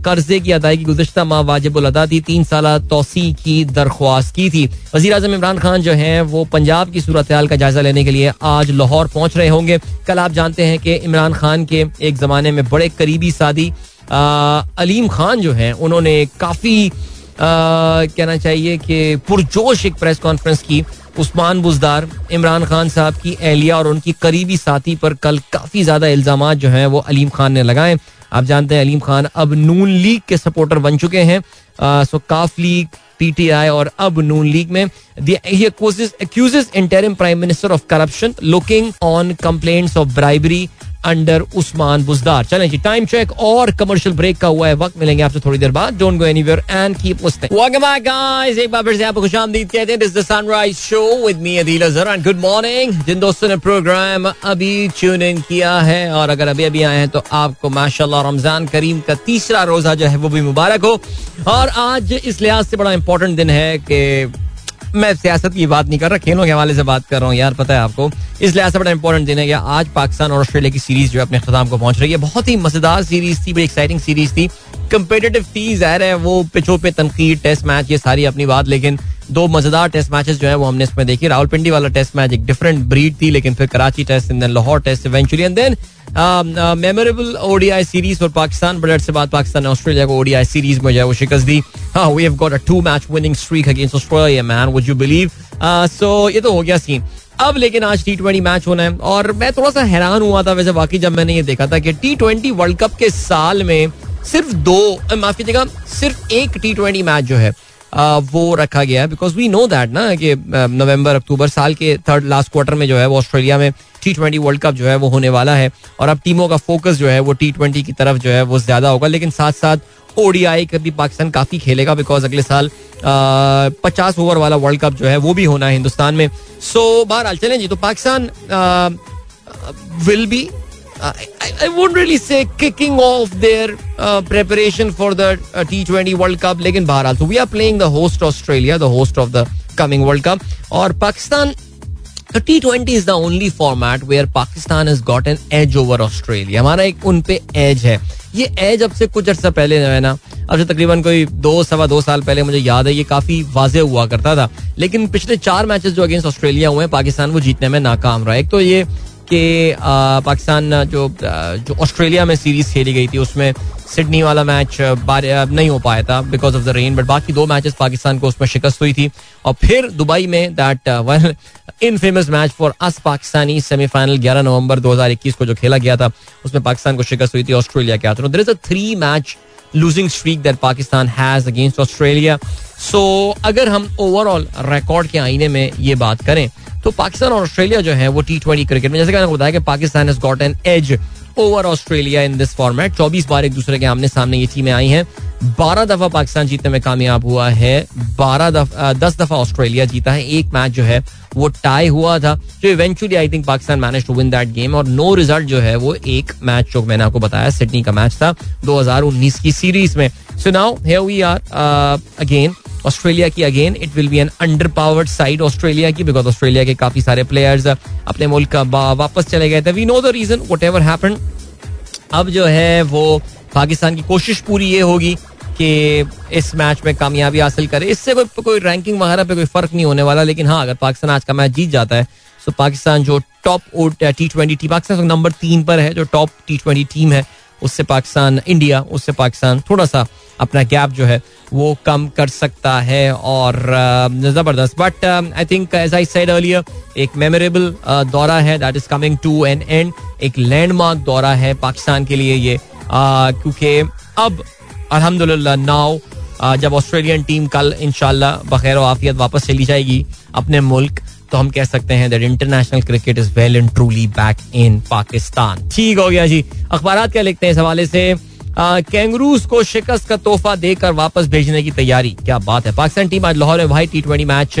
कर्जे की अदायगी गुजशत माह वाजिब अदा थी तीन साल तोसी की दरख्वास्त की थी। वजी अजम इमरान खान जो है, वो पंजाब की सूरत का जायजा लेने के लिए आज लाहौर पहुँच रहे होंगे। कल आप जानते हैं कि इमरान खान के एक जमाने में बड़े करीबी सादी अलीम खान जो है, उन्होंने काफ़ी कहना चाहिए कि पुरजोश एक प्रेस कॉन्फ्रेंस की। उस्मान बुजदार, इमरान खान साहब की एहलिया और उनकी करीबी साथी पर कल काफ़ी ज़्यादा इल्ज़ाम जो हैं, वो अलीम खान ने लगाए। आप जानते हैं अलीम खान अब नून लीग के सपोर्टर बन चुके हैं। सो काफ लीग पीटीआई और अब नून लीग में। Accuses interim prime minister of corruption looking on complaints of bribery under Usman Buzdar. चलें जी टाइम चेक और कमर्शियल ब्रेक का हुआ है, वक्त मिलेंगे आपसे थोड़ी देर बाद। Don't go anywhere and keep welcome back guys एक बार फिर से आपको खुशामदीद कहते हैं। This the Sunrise Show with me Adeel Azhar and good morning जिन दोस्तों ने प्रोग्राम अभी ट्यून इन किया है, और अगर अभी अभी आए हैं तो आपको माशाल्लाह रमज़ान करीम का तीसरा रोजा जो है, वो भी मुबारक हो। और आज इस लिहाज से बड़ा इंपॉर्टेंट दिन है कि मैं सियासत की बात नहीं कर रहा, खेलों के हवाले से बात कर रहा हूँ यार, पता है आपको? इस लिहाज से बड़ा इंपॉर्टेंट दिन है कि आज पाकिस्तान और ऑस्ट्रेलिया की सीरीज़ जो है अपने खत्म को पहुँच रही है। बहुत ही मज़ेदार सीरीज़ थी, बड़ी एक्साइटिंग सीरीज़ थी। कंपेटेटिव थी ज़ाहिर है, वो पिछों पे तनकीद टेस्ट मैच ये सारी अपनी बात, लेकिन दो मज़ेदार टेस्ट मैचेस जो है वो हमने इसमें देखी। रावलपिंडी वाला टेस्ट मैच एक डिफरेंट ब्रीड थी, लेकिन फिर Karachi test and then Lahore test eventually and then memorable ODI series और पाकिस्तान। बट से बाद पाकिस्तान ने ऑस्ट्रेलिया को ओडीआई सीरीज़ में जो है वो शिकस्त दी। We have got a two match winning streak against Australia man would you believe so ये तो हो गया सीन अब लेकिन आज टी ट्वेंटी मैच होना है, और मैं थोड़ा सा हैरान हुआ था वैसे बाकी जब मैंने ये देखा था कि टी ट्वेंटी वर्ल्ड कप के साल में सिर्फ़ दो, माफ़ कीजिएगा, सिर्फ़ एक टी ट्वेंटी मैच जो है वो रखा गया है बिकॉज़ वी नो दैट ना कि नवंबर अक्टूबर साल के थर्ड लास्ट क्वार्टर में जो है वो ऑस्ट्रेलिया में टी ट्वेंटी वर्ल्ड कप जो है वो होने वाला है, और अब टीमों का फोकस जो है वो टी ट्वेंटी की तरफ़ जो है वो ज़्यादा होगा, लेकिन साथ साथ ओडीआई का भी पाकिस्तान काफ़ी खेलेगा बिकॉज़ अगले साल पचास ओवर वाला वर्ल्ड कप जो है वो भी होना है हिंदुस्तान में। सो बहरहाल चलें जी तो Pakistan will be I would really say kicking off their preparation for the T twenty World Cup लेकिन बाहर also we are playing the host Australia the host of the coming World Cup और Pakistan T twenty is the only format where Pakistan is got an edge over Australia हमारा एक उन पे as है। ये as अब से कुछ अर्सा पहले जो है ना? अब से तकरीबन कोई दो, सवा दो साल पहले मुझे याद है, ये काफ़ी वाजे हुआ करता था। लेकिन पिछले चार मैचेस जो अगेंस्ट ऑस्ट्रेलिया हुए हैं, पाकिस्तान वो जीतने में नाकाम रहा है। एक तो ये कि पाकिस्तान, जो जो ऑस्ट्रेलिया में सीरीज़ खेली गई थी, उसमें सिडनी वाला मैच नहीं हो पाया था because of the rain but बाकी दो मैचेस पाकिस्तान को उसमें शिकस्त हुई थी। और फिर दुबई में that one in famous match for us Pakistani semifinal 11 नवंबर 2021 को जो खेला गया था, उसमें पाकिस्तान को शिकस्त हुई थी ऑस्ट्रेलिया के हाथों। There is a three match losing streak that Pakistan has against Australia. So अगर हम ओवरऑल रिकॉर्ड के आईने में ये बात करें तो पाकिस्तान और ऑस्ट्रेलिया जो है वो टी ट्वेंटी क्रिकेट में, जैसे मैंने बताया कि Pakistan has got an edge over Australia in this format चौबीस बार एक दूसरे के आमने सामने ये टीमें आई हैं। बारह दफ़ा पाकिस्तान जीतने में कामयाब हुआ है। बारह दफ़ा दस दफ़ा ऑस्ट्रेलिया जीता है। एक मैच जो है वो टाई हुआ था। जो eventually I think Pakistan manage to win that game और नो रिज़ल्ट जो है वो एक मैच जो मैंने आपको बताया सिडनी का मैच था 2019 की सीरीज़ में। So now here we are again Australia की again it will be an underpowered side Australia की बिकॉज़ ऑस्ट्रेलिया के काफ़ी सारे प्लेयर्स अपने मुल्क वापस चले गए थे. We know the reason whatever happen अब जो है, वो पाकिस्तान की कोशिश पूरी ये होगी कि इस मैच में कामयाबी हासिल करे. इससे कोई कोई रैंकिंग वगैरह पे कोई फ़र्क नहीं होने वाला, लेकिन हाँ अगर पाकिस्तान आज का मैच जीत जाता है तो पाकिस्तान जो top T twenty team Pakistan number तीन पर है, जो टॉप टी ट्वेंटी टीम है उससे पाकिस्तान इंडिया उससे पाकिस्तान थोड़ा सा अपना गैप जो है, वो कम कर सकता है और ज़बरदस्त। But I think as I said earlier एक मेमोरेबल दौरा है that is coming to an end एक लैंडमार्क दौरा है पाकिस्तान के लिए ये। क्योंकि अब, अल्हम्दुलिल्लाह नाव जब ऑस्ट्रेलियन टीम कल, इंशाल्लाह बखैर आफियत वापस चली जाएगी अपने मुल्क तो हम कह सकते हैं that international cricket is well and truly back in Pakistan ठीक हो गया जी। अखबार क्या लिखते हैं इस हवाले से? कैंगरूज को शिकस्त का तोहफा देकर वापस भेजने की तैयारी। क्या बात है। पाकिस्तान टीम आज लाहौर में भाई टी ट्वेंटी मैच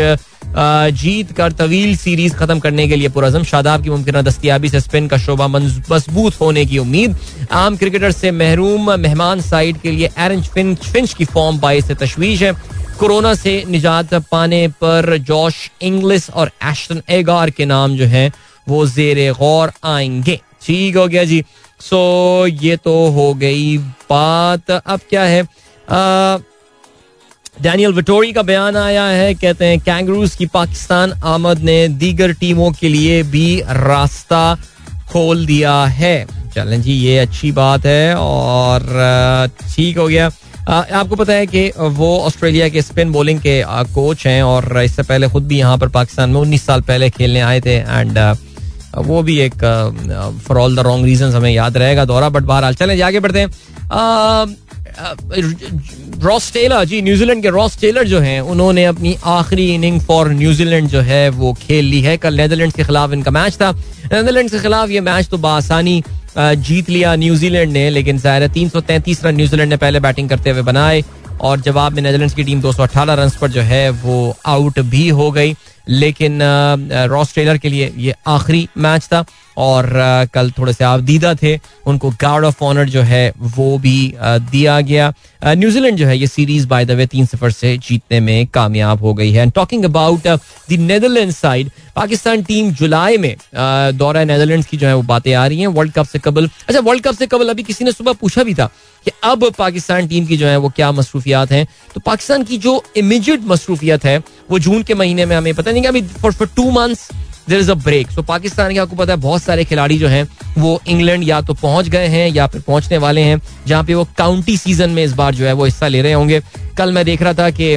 जीत कर तवील सीरीज़ खत्म करने के लिए पुरजम शादाब की मुमकिन दस्तियाबी से स्पिन का शोभा मज़बूत होने की उम्मीद। आम क्रिकेटर से महरूम मेहमान साइड के लिए एरेंज फिंच फिंच की फॉर्म बाईस से तशवीश है। कोरोना से निजात पाने पर जॉश इंग्लिस और एशटन एगार के नाम जो है, वो जेर गौर आएँगे। ठीक हो गया जी। सो ये तो हो गई बात। अब क्या है? डैनियल विटोरी का बयान आया है। कहते हैं कैंगरूज की पाकिस्तान आमद ने दीगर टीमों के लिए भी रास्ता खोल दिया है। चलें जी, ये अच्छी बात है और ठीक हो गया। आपको पता है कि वो ऑस्ट्रेलिया के स्पिन बॉलिंग के कोच हैं और इससे पहले खुद भी यहाँ पर पाकिस्तान में उन्नीस साल पहले खेलने आए थे एंड वो भी एक for all the wrong reason हमें याद रहेगा दौरा बट बहरहाल चलें आगे बढ़ते हैं। Ross Taylor ji New Zealand के रॉस टेलर जो हैं, उन्होंने अपनी आखिरी इनिंग फॉर न्यूजीलैंड जो है, वो खेल ली है। कल नेदरलैंड के खिलाफ इनका मैच था। नेदरलैंड के खिलाफ ये मैच तो बासानी जीत लिया न्यूजीलैंड ने, लेकिन ज़ाहिर है तीन सौ तैंतीस रन न्यूजीलैंड ने पहले बैटिंग करते हुए बनाए और जवाब में नेदरलैंड्स की टीम 218 रन पर जो है, वो आउट भी हो गई। लेकिन रॉस टेलर के लिए ये आखिरी मैच था और कल थोड़े से आबदीदा थे। उनको गार्ड ऑफ़ ऑनर जो है, वो भी दिया गया। न्यूजीलैंड जो है, ये सीरीज़ बाय द वे तीन सफ़र से जीतने में कामयाब हो गई है। And talking about the Netherland side Pakistan team जुलाई में दौरा नेदरलैंड की, जो है वो बातें आ रही हैं। वर्ल्ड कप से कबल अच्छा वर्ल्ड कप से कबल अभी किसी ने सुबह पूछा भी था कि अब पाकिस्तान टीम की जो है वो क्या मसरूफियात हैं? तो पाकिस्तान की जो इमीजिएट मसरूफियत है, वो जून के महीने में हमें पता नहीं कि अभी for two months there is a break so Pakistan के आपको पता है बहुत सारे खिलाड़ी जो हैं, वो इंग्लैंड या तो पहुँच गए हैं या फिर पहुँचने वाले हैं, जहाँ पे वो काउंटी सीज़न में इस बार जो है वो हिस्सा ले रहे होंगे। कल मैं देख रहा था कि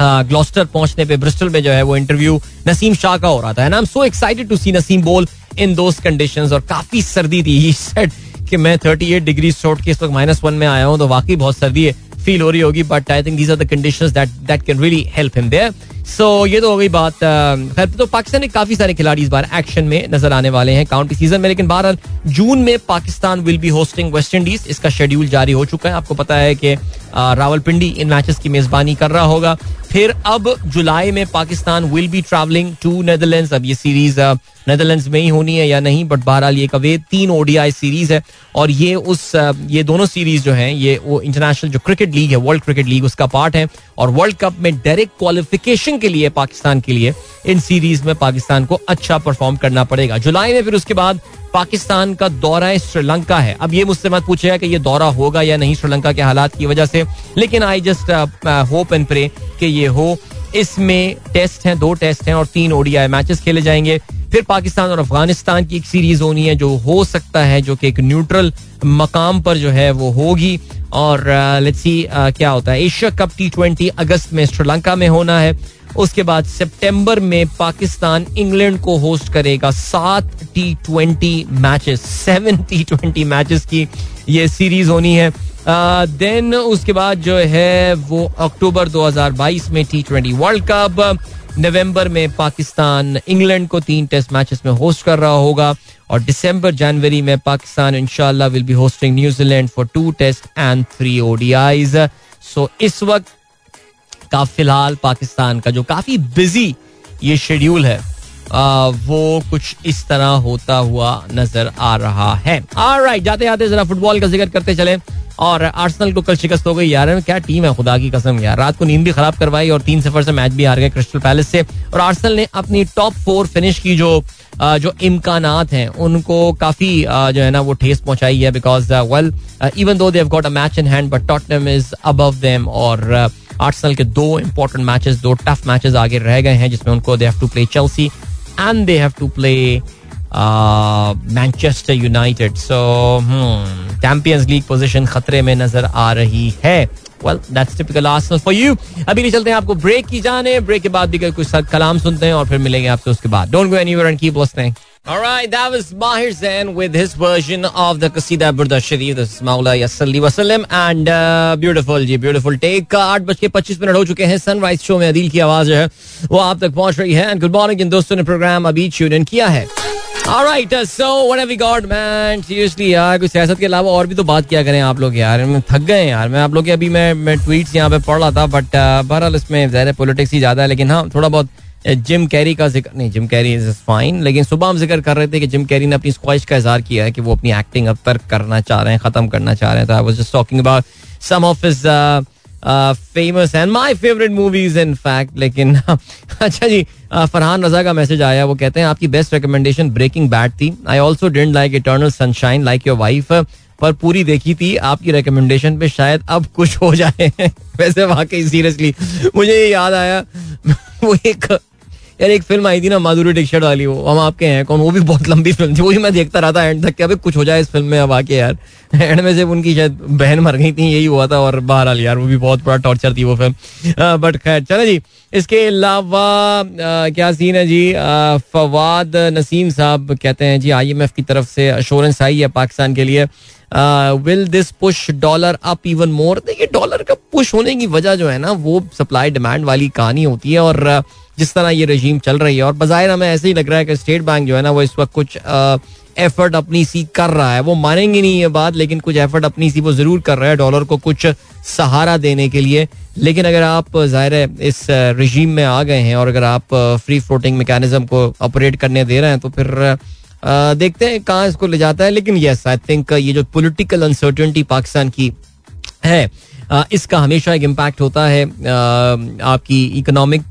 ग्लॉस्टर पहुँचने पे ब्रिस्टल में जो है वो इंटरव्यू नसीम शाह का हो रहा था and I am so excited to see Naseem bowl in those conditions और काफ़ी सर्दी थी ही सेड कि मैं 38 डिग्री छोड़ के इस वक्त माइनस वन में आया हूँ तो वाकई बहुत सर्दी है फील हो रही होगी but I think these are the conditions that that can really help him there so ये तो हो गई बात खैर तो पाकिस्तान में काफ़ी सारे खिलाड़ी इस बार एक्शन में नज़र आने वाले हैं काउंटी सीज़न में, लेकिन बहरहाल, जून में Pakistan will be hosting West Indies इसका शेड्यूल जारी हो चुका है। आपको पता है कि रावलपिंडी इन मैचेस की मेजबानी कर रहा होगा। फिर अब जुलाई में Pakistan will be travelling to Netherlands अब ये सीरीज़ नेदरलैंड्स में ही होनी है या नहीं बट बहरहाल ये कवे तीन ओडीआई सीरीज़ है और ये उस ये दोनों सीरीज़ जो हैं, ये वो इंटरनेशनल जो क्रिकेट लीग है वर्ल्ड क्रिकेट लीग उसका पार्ट है और वर्ल्ड कप में डायरेक्ट क्वालिफिकेशन के लिए, पाकिस्तान के लिए, इन सीरीज़ में पाकिस्तान को अच्छा परफॉर्म करना पड़ेगा। जुलाई में फिर उसके बाद पाकिस्तान का दौरा श्रीलंका है। अब ये मुझसे मत पूछेगा कि ये दौरा होगा या नहीं श्रीलंका के हालात की वजह से लेकिन I just hope and pray कि ये हो। इसमें टेस्ट हैं दो टेस्ट हैं और तीन ओडीआई मैचेस खेले जाएँगे। फिर पाकिस्तान और अफ़गानिस्तान की एक सीरीज़ होनी है जो हो सकता है जो कि एक न्यूट्रल मकाम पर जो है वो होगी। और लेट्स uh, सी uh, क्या होता है। एशिया कप टी ट्वेंटी अगस्त में श्रीलंका में होना है। उसके बाद सितंबर में पाकिस्तान इंग्लैंड को होस्ट करेगा सात T twenty matches seven T twenty matches की ये सीरीज़ होनी है। देन उसके बाद जो है वो अक्टूबर 2022 में टी ट्वेंटी वर्ल्ड कप नवंबर में पाकिस्तान इंग्लैंड को तीन टेस्ट मैचेस में होस्ट कर रहा होगा और दिसंबर जनवरी में पाकिस्तान इंशाल्लाह will be hosting New Zealand for two test and three ODIs so इस वक्त का फ़िलहाल पाकिस्तान का जो काफ़ी बिज़ी ये शेड्यूल है आ, वो कुछ इस तरह होता हुआ नज़र आ रहा है। राइट जाते जाते जरा फुटबॉल का ज़िक्र करते चले। और आर्सेनल को कल शिकस्त हो गई यार क्या टीम है? खुदा की कसम यार रात को नींद भी खराब करवाई और तीन सफ़र से मैच भी हार गए क्रिस्टल पैलेस से। और आर्सेनल ने अपनी टॉप फोर फिनिश की जो जो इम्कान हैं उनको काफ़ी जो है ना वो ठेस पहुंचाई है because well even though they've got a match in hand but Tottenham is above them और आर्सेनल के दो इंपॉर्टेंट मैचेस दो टफ मैचेस आगे रह गए हैं, जिसमें उनको they have to play Chelsea and they have to play Manchester United so Champions League position खतरे में नज़र आ रही है। Well that's typical Arsenal for you अभी नहीं चलते हैं आपको ब्रेक की जाने ब्रेक के बाद भी कुछ कलाम सुनते हैं और फिर मिलेंगे आपसे उसके बाद। Don't go anywhere and keep listening Alright, that was Mahir Zain with his version of the Qasida Burda Sharif. This is Maula Yasalli Wasallam and uh, beautiful जी beautiful take. आठ बज के पच्चीस मिनट हो चुके हैं सनराइज शो में अदील की आवाज़ जो है वो आप तक पहुँच रही है एंड गुड मॉर्निंग इन दोस्तों ने प्रोग्राम अभी ट्यून इन किया है Alright, so what have we got, man? Seriously यार कुछ सियासत के अलावा और भी तो बात किया करें आप लोग यार मैं थक गए यार मैं आप लोग के अभी मैं मैं ट्वीट्स यहाँ पे पढ़ रहा था बट बहरहाल इसमें ज़्यादा पॉलिटिक्स ही ज़्यादा है लेकिन हाँ थोड़ा बहुत जिम कैरी का ज़िक्र नहीं जिम कैरी इज़ फाइन लेकिन सुबह हम ज़िक्र कर रहे थे कि जिम कैरी ने अपनी स्क्वाइश का इजहार किया है कि वो अपनी एक्टिंग अब तक करना चाह रहे हैं, खत्म करना चाह रहे हैं। I just talking about some of his famous and my favourite movies in fact लेकिन अच्छा जी फरहान रजा का मैसेज आया, वो कहते हैं, आपकी बेस्ट रिकमेंडेशन ब्रेकिंग बैड थी। I also didn't like Eternal Sunshine like your wife पर पूरी देखी थी, आपकी रिकमेंडेशन पे शायद अब कुछ हो जाए। वैसे वाकई सीरियसली मुझे ये याद आया, वो एक यार, एक फ़िल्म आई थी ना, माधुरी डिक्शट वाली, वो, हम आपके हैं, कौन, वो भी बहुत लंबी फ़िल्म थी वही मैं देखता रहा था एंड तक क्या कुछ हो जाए इस फ़िल्म में अब आके यार। एंड में से उनकी शायद बहन मर गई थी, यही हुआ था और बहरहाल यार, वो भी बहुत बड़ा टॉर्चर थी वो फ़िल्म बट खैर, चलो जी, इसके अलावा क्या सीन है जी? फवाद नसीम साहब कहते हैं, जी आईएमएफ की तरफ़ से अश्योरेंस आई है पाकिस्तान के लिए। Will this push dollar up even more देखिए डॉलर का पुश होने की वजह जो है ना, वो सप्लाई डिमांड वाली कहानी होती है और जिस तरह ये रजीम चल रही है। और बाहर हमें ऐसे ही लग रहा है कि स्टेट बैंक जो है ना, वो इस वक्त कुछ एफर्ट अपनी सी कर रहा है। वो मानेंगे नहीं ये बात, लेकिन कुछ एफर्ट अपनी सी वो ज़रूर कर रहा है डॉलर को कुछ सहारा देने के लिए। लेकिन अगर आप, ज़ाहिर है, इस रजीम में आ गए हैं और अगर आप फ्री फ्लोटिंग मैकेनिज्म को ऑपरेट करने दे रहे हैं तो फिर देखते हैं कहाँ इसको ले जाता है। लेकिन यस आई थिंक ये जो पोलिटिकल अनसर्टनिटी पाकिस्तान की है इसका हमेशा एक इम्पैक्ट होता है आपकी इकोनॉमिक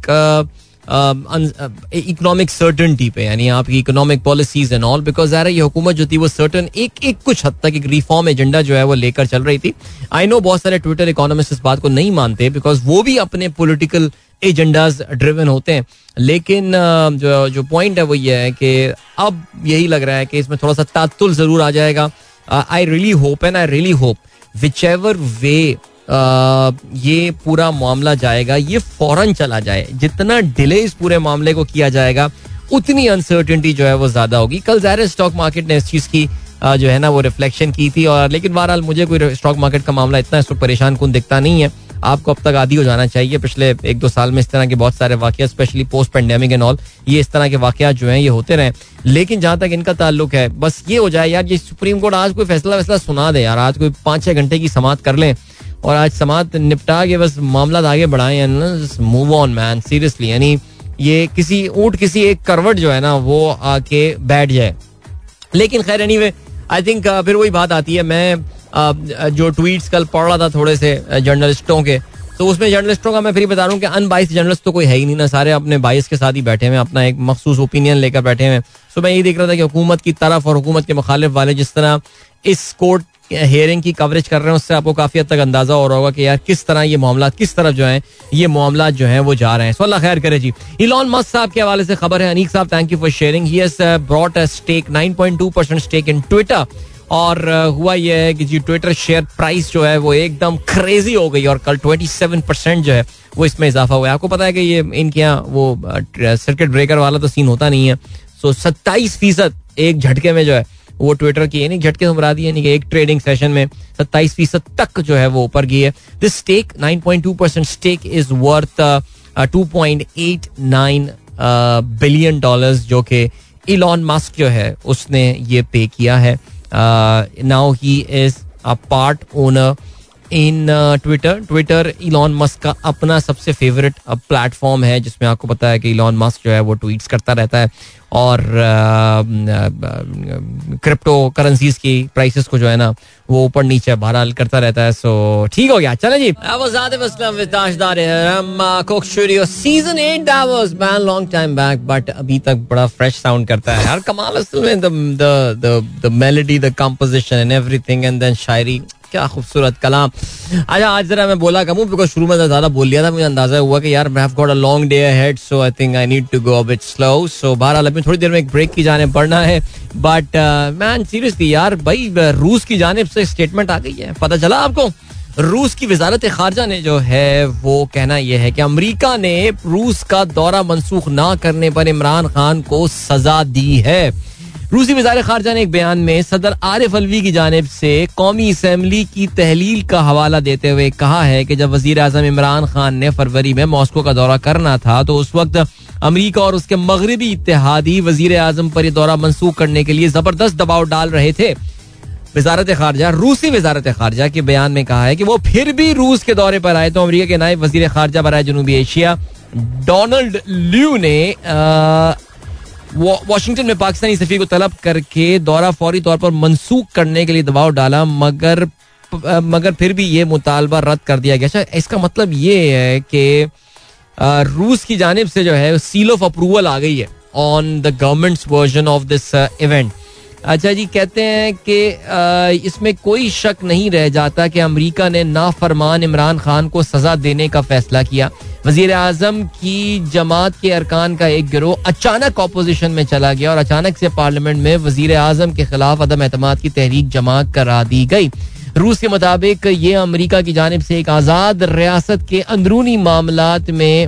इकोनॉमिक सर्टनटी पे, यानी आपकी economic policies and all because ज़ाहिर ये हुकूमत जो थी वो सर्टन एक एक कुछ हद तक एक रिफॉर्म एजेंडा जो है वो लेकर चल रही थी। आई नो बहुत सारे ट्विटर इकोनॉमिस्ट इस बात को नहीं मानते बिकॉज़ वो भी अपने पोलिटिकल एजेंडाज ड्रिवन होते हैं। लेकिन जो जो पॉइंट है वो ये है कि अब यही लग रहा है कि इसमें थोड़ा सा तातुल ज़रूर आ जाएगा। I really hope and I really hope whichever way ये पूरा मामला जाएगा, ये फ़ौरन चला जाए। जितना डिले इस पूरे मामले को किया जाएगा, उतनी अनसर्टिनिटी जो है वो ज़्यादा होगी। कल ज़ाहिर स्टॉक मार्केट ने इस चीज़ की जो है ना, वो रिफ्लेक्शन की थी और लेकिन बहरहाल मुझे कोई स्टॉक मार्केट का मामला इतना परेशान कौन दिखता नहीं है। आपको अब तक आदि हो जाना चाहिए। पिछले एक दो साल में इस तरह के बहुत सारे वाक्य specially post pandemic and all ये इस तरह के वाकत जो हैं, ये होते रहे। लेकिन जहाँ तक इनका ताल्लुक है, बस ये हो जाए, यार ये सुप्रीम कोर्ट आज कोई फैसला वैसला सुना दे, यार आज कोई पाँच छह घंटे की समाप्त कर लें। और आज समाज निपटा के बस मामला आगे बढ़ाए मूव ऑन मैन सीरियसली यानी ये किसी ऊट किसी एक करवट जो है ना वो आके बैठ जाए। लेकिन खैर एनी आई थिंक फिर वही बात आती है। मैं uh, जो ट्वीट्स कल पढ़ रहा था थोड़े से जर्नलिस्टों के तो उसमें जर्नलिस्टों का मैं फिर बता रहा हूँ कि अनबाइस जर्नलिस्ट तो कोई है ही नहीं ना। सारे अपने बाइस के साथ ही बैठे हुए अपना एक मखसूस ओपिनियन लेकर बैठे हुए सो मैं यही देख रहा था कि हुकूमत की तरफ़ और हुकूमत के मुखालिफ वाले जिस तरह इस कोर्ट हेयरिंग की कवरेज कर रहे हैं उससे आपको काफ़ी हद तक अंदाज़ा हो रहा होगा कि यार किस तरह ये मामला किस तरफ़ जो है ये मामला जो है वो जा रहे हैं। सो अल्लाह खैर करे जी। इलॉन मस्क साहब के हवाले से खबर है Aneeq sahab thank you for sharing he brought a stake 9.2 percent stake in Twitter और uh, हुआ यह है कि जी ट्विटर शेयर प्राइस जो है वो एकदम क्रेजी हो गई और कल 27 परसेंट जो है वो इसमें इजाफा हुआ है। आपको पता है कि ये इनके यहाँ वो सर्किट uh, ब्रेकर वाला तो सीन होता नहीं है। सो सत्ताईस फ़ीसद एक झटके में जो है वो ट्विटर की यानी झटके से मरा दिए एक ट्रेडिंग सेशन में सत्ताईस फ़ीसद तक जो है वो ऊपर गई है। This stake nine point two percent stake is worth two point eight nine billion dollar जो कि इलॉन मास्क जो है, उसने ये पे किया है। Now he is a part owner in Twitter Twitter Elon Musk का अपना सबसे फेवरेट प्लेटफॉर्म है जिसमें आपको पता है कि इलॉन मस्क जो है वो ट्वीट्स करता रहता है और क्रिप्टो uh, करेंसीज uh, की प्राइसेस को जो है ना वो ऊपर नीचे बहरहाल करता रहता है। सो ठीक हो गया। चले जी। Season eight man long time back but अभी तक बड़ा फ्रेश साउंड करता है। यार कमाल असल में the melody the composition and everything and then शायरी। क्या खूबसूरत कलाम। अच्छा आज जरा मैं बोला कम बिकॉज़ शुरू में तो ज़्यादा बोल लिया था, मुझे अंदाज़ा हुआ कि यार मैं have got a long day ahead so I think I need to go अ स्लो सो बहरहाल, अभी थोड़ी देर में एक ब्रेक की जाने पड़ना है बट मैन सीरियसली यार, भाई, रूस की जानब से स्टेटमेंट आ गई है। पता चला आपको? रूस की वजारत खारजा ने जो है, वो कहना यह है कि अमरीका ने रूस का दौरा मनसूख ना करने पर इमरान खान को सजा दी है। रूसी वजार खारजा ने एक बयान में सदर आरिफ अलवी की जानब से कौमी असम्बली की तहलील का हवाला देते हुए कहा है कि जब वज़ीर अजम इमरान खान ने फरवरी में मॉस्को का दौरा करना था तो उस वक्त अमरीका और उसके मगरबी इतिहादी वज़ीर आज़म पर यह दौरा मनसूख करने के लिए ज़बरदस्त दबाव डाल रहे थे। वजारत खारजा, रूसी वजारत खारजा के बयान में कहा है कि वो फिर भी रूस के दौरे पर आए तो अमरीका के नायब वज़ीर खारजा बरए जनूबी एशिया डोनाल्ड ल्यू ने वाशिंगटन में पाकिस्तानी सफी को तलब करके दौरा फौरी तौर पर मनसूख करने के लिए दबाव डाला, मगर मगर फिर भी ये मुतालबा रद्द कर दिया गया। अच्छा इसका मतलब ये है कि रूस की जानब से जो है सील ऑफ़ अप्रूवल आ गई है on the government's version of this event अच्छा जी, कहते हैं कि इसमें कोई शक नहीं रह जाता कि अमेरिका ने नाफरमान इमरान खान को सजा देने का फैसला किया। वज़ीर आज़म की जमात के अरकान का एक गिरोह अचानक अपोजिशन में चला गया और अचानक से पार्लियामेंट में वज़ीर आज़म के खिलाफ अदम एतम की तहरीक जमा करा दी गई। रूस के मुताबिक ये अमरीका की जानब से एक आज़ाद रियासत के अंदरूनी मामला में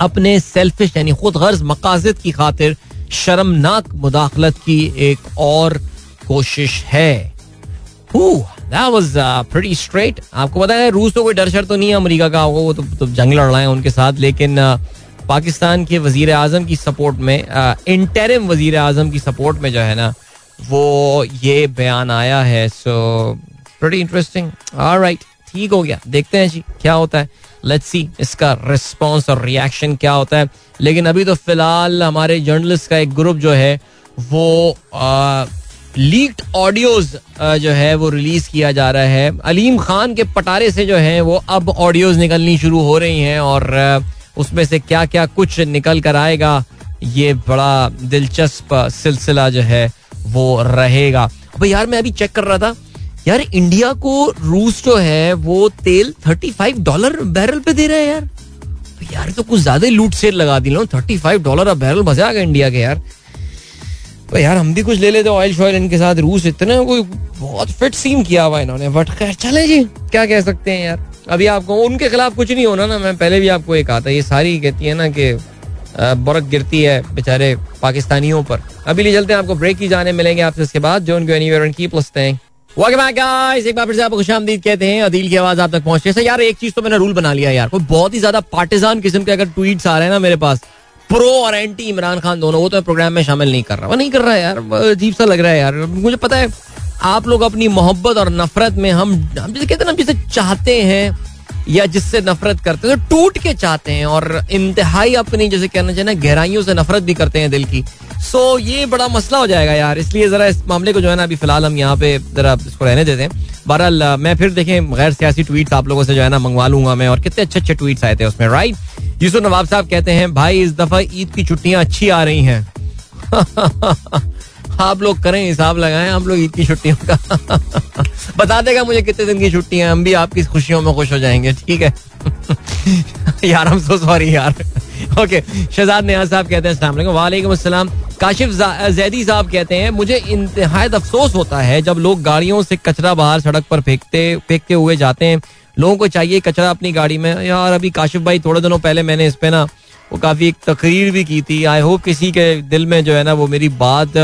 अपने सेल्फिश यानी खुद गर्ज मकासद की खातिर शर्मनाक मुदाखलत की एक और कोशिश है। आपको पता है रूस तो कोई डर शर तो नहीं है अमेरिका का वो तो, तो जंग लड़ रहा है उनके साथ लेकिन पाकिस्तान के वज़ीर आज़म की सपोर्ट में इंटरम वज़ीर आज़म की सपोर्ट में जो है ना वो ये बयान आया है सो वेरी इंटरेस्टिंग राइट ठीक हो गया देखते हैं जी क्या होता है। लेट्स सी इसका रिस्पॉन्स और रिएक्शन क्या होता है। लेकिन अभी तो फ़िलहाल हमारे जर्नलिस्ट का एक ग्रुप जो है वो लीक्ड ऑडियोज जो है, वो रिलीज़ किया जा रहा है। अलीम खान के पटारे से जो है, वो अब ऑडियोज निकलनी शुरू हो रही हैं और उसमें से क्या क्या कुछ निकल कर आएगा, ये बड़ा दिलचस्प सिलसिला जो है, वो रहेगा। अब यार, मैं अभी चेक कर रहा था, यार इंडिया को रूस जो है, वो तेल थर्टी फाइव डॉलर बैरल पे दे रहा है यार। यार तो कुछ ज़्यादा लूट सेल लगा दी लो थर्टी फाइव डॉलर अब बैरल मज़ा आ गया इंडिया के यार। तो यार हम भी कुछ ले लेते ऑयल शॉयल इनके साथ, रूस इतने कोई बहुत फिट सीम किया हुआ इन्होंने बट खैर, चले जी, क्या कह सकते हैं यार। अभी आपको, उनके खिलाफ कुछ नहीं होना ना, मैं पहले भी आपको एक आता, ये सारी कहती है ना कि बर्फ़ गिरती है बेचारे पाकिस्तानियों पर। अभी ले चलते हैं, आपको ब्रेक की जाने मिलेंगे आपसे इसके बाद, जो उनको एनीवेयर एंड कीप लिस्टिंग एक बार फिर से आपको खुशामदीद कहते हैं, अदील की आवाज़ आप तक पहुँचे से यार, एक चीज़ तो मैंने रूल बना लिया यार, कोई बहुत ही ज़्यादा पार्टिजान किस्म के अगर ट्वीट्स आ रहे हैं ना मेरे पास प्रो और एंटी इमरान खान दोनों, वो तो मैं प्रोग्राम में शामिल नहीं कर रहा। वो नहीं कर रहा यार अजीब सा लग रहा है यार। मुझे पता है, आप लोग अपनी मोहब्बत और नफरत में हम हम जैसे कहते हैं ना जिसे चाहते हैं, या जिससे नफरत करते हैं, टूट के चाहते हैं, और इंतहाई अपनी, जैसे कहना चाहिए ना, गहराइयों से नफरत भी करते हैं दिल की। सो ये बड़ा मसला हो जाएगा यार। इसलिए जरा इस मामले को जो है ना, अभी फ़िलहाल हम यहाँ पे जरा इसको रहने देते हैं। बहरहाल, मैं फिर देखें, गैर सियासी ट्वीट आप लोगों से जो है ना, मंगवा लूँगा मैं, और कितने अच्छे अच्छे ट्वीट आए थे उसमें राइट यूसुफ नवाब साहब कहते हैं, भाई, इस दफ़ा ईद की छुट्टियाँ अच्छी आ रही हैं। आप लोग करें हिसाब लगाएँ, आप लोग ईद की छुट्टियों का। बता देगा मुझे कितने दिन की छुट्टियाँ हम भी आपकी खुशियों में खुश हो जाएँगे, ठीक है? यार हम सो सॉरी यार। ओके शहजाद नियाज साहब कहते हैं वालेकुम। अस्सलाम। काशिफ जैदी साहब कहते हैं, मुझे इंतहायत अफसोस होता है जब लोग गाड़ियों से कचरा बाहर सड़क पर फेंकते फेंकते हुए जाते हैं। लोगों को चाहिए कचरा अपनी गाड़ी में। यार, अभी काशिफ भाई थोड़े दिनों पहले मैंने इस पे ना, वो काफ़ी एक तकरीर भी की थी। आई होप किसी के दिल में जो है ना, वो मेरी बात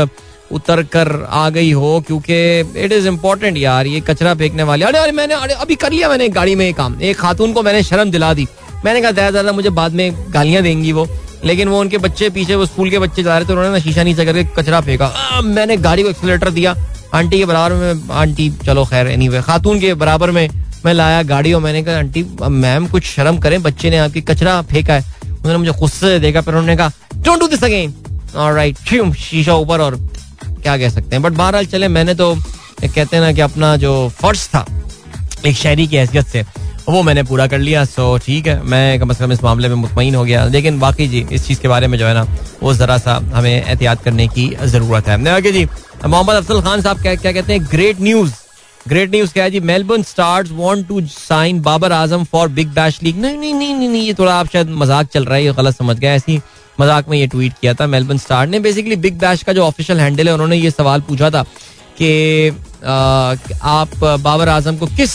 उतर कर आ गई हो, क्योंकि इट इज़ इम्पोर्टेंट यार, ये कचरा फेंकने वाले। अरे अरे, मैंने, अरे, अभी कर लिया मैंने एक गाड़ी में एक काम। एक खातून को मैंने शर्म दिला दी। मैंने कहा ज़्यादा ज़्यादा मुझे बाद में गालियाँ देंगी वो। लेकिन वो उनके बच्चे पीछे, वो स्कूल के बच्चे जा रहे थे, उन्होंने ना शीशा नीचे करके कचरा फेंका। मैंने गाड़ी को एक्सीटर दिया। आंटी के बराबर में, आंटी, चलो खैर एनी वे खातून के बराबर में मैं लाया गाड़ी और मैंने कहा, आंटी मैम कुछ शर्म करें, बच्चे ने आपकी कचरा फेंका है। उन्होंने मुझे गुस्से से देखा, फिर उन्होंने कहा don't do this again alright शीशा ऊपर और क्या कह सकते हैं। बट बहरहाल चले, मैंने तो कहते हैं ना कि अपना जो फ़र्ज़ था, एक शहरी की हैसियत से, वो मैंने पूरा कर लिया। सो ठीक है, मैं कम अज कम इस मामले में मुतमिन हो गया। लेकिन बाकी जी, इस चीज़ के बारे में जो है ना, वो ज़रा सा हमें एहतियात करने की ज़रूरत है। जी, मोहम्मद अफसल खान साहब, क्या क्या कहते हैं? ग्रेट न्यूज़ ग्रेट न्यूज़ क्या है जी? Melbourne Stars want to sign Babar Azam for Big Bash League नहीं नहीं नहीं नहीं ये थोड़ा आप शायद मज़ाक चल रहा है, ये गलत समझ गया ऐसी मज़ाक में ये ट्वीट किया था मेलबर्न स्टार ने। बेसिकली बिग बैश का जो ऑफिशियल हैंडल है, उन्होंने ये सवाल पूछा था कि आप, बाबर आज़म को किस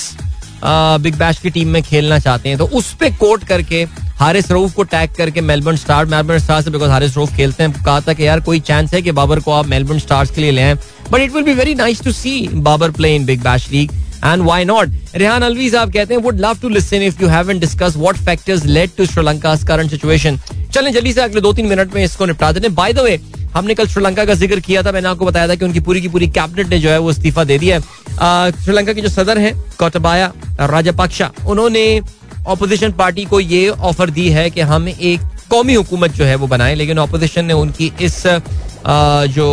बिग बैश की टीम में खेलना चाहते हैं तो उस पर कोट करके, हारिस रऊफ को टैग करके मेलबर्न स्टार मेलबर्न स्टार से बिकॉज़ हारिस रऊफ खेलते हैं, कहा था कि यार कोई चांस है कि बाबर को आप मेलबर्न स्टार्स के लिए ले आए but it will be very nice to see Babar play in Big Bash League and why not Rehan Alvi साहब कहते हैं would love to listen if you haven't discuss what factors led to Sri Lanka current situation चलें, जल्दी से अगले दो तीन minute में इसको निपटा देते हैं। बाय द वे हमने कल श्रीलंका का ज़िक्र किया था, मैंने आपको बताया था कि उनकी पूरी की पूरी कैबिनेट ने जो है वो इस्तीफा दे दिया है। श्रीलंका के जो सदर हैं कोटबाया राजापक्षा उन्होंने ऑपोजिशन पार्टी को ये ऑफ़र दी है कि हम एक कौमी हुकूमत जो है वो बनाए, लेकिन ऑपोजिशन ने उनकी इस जो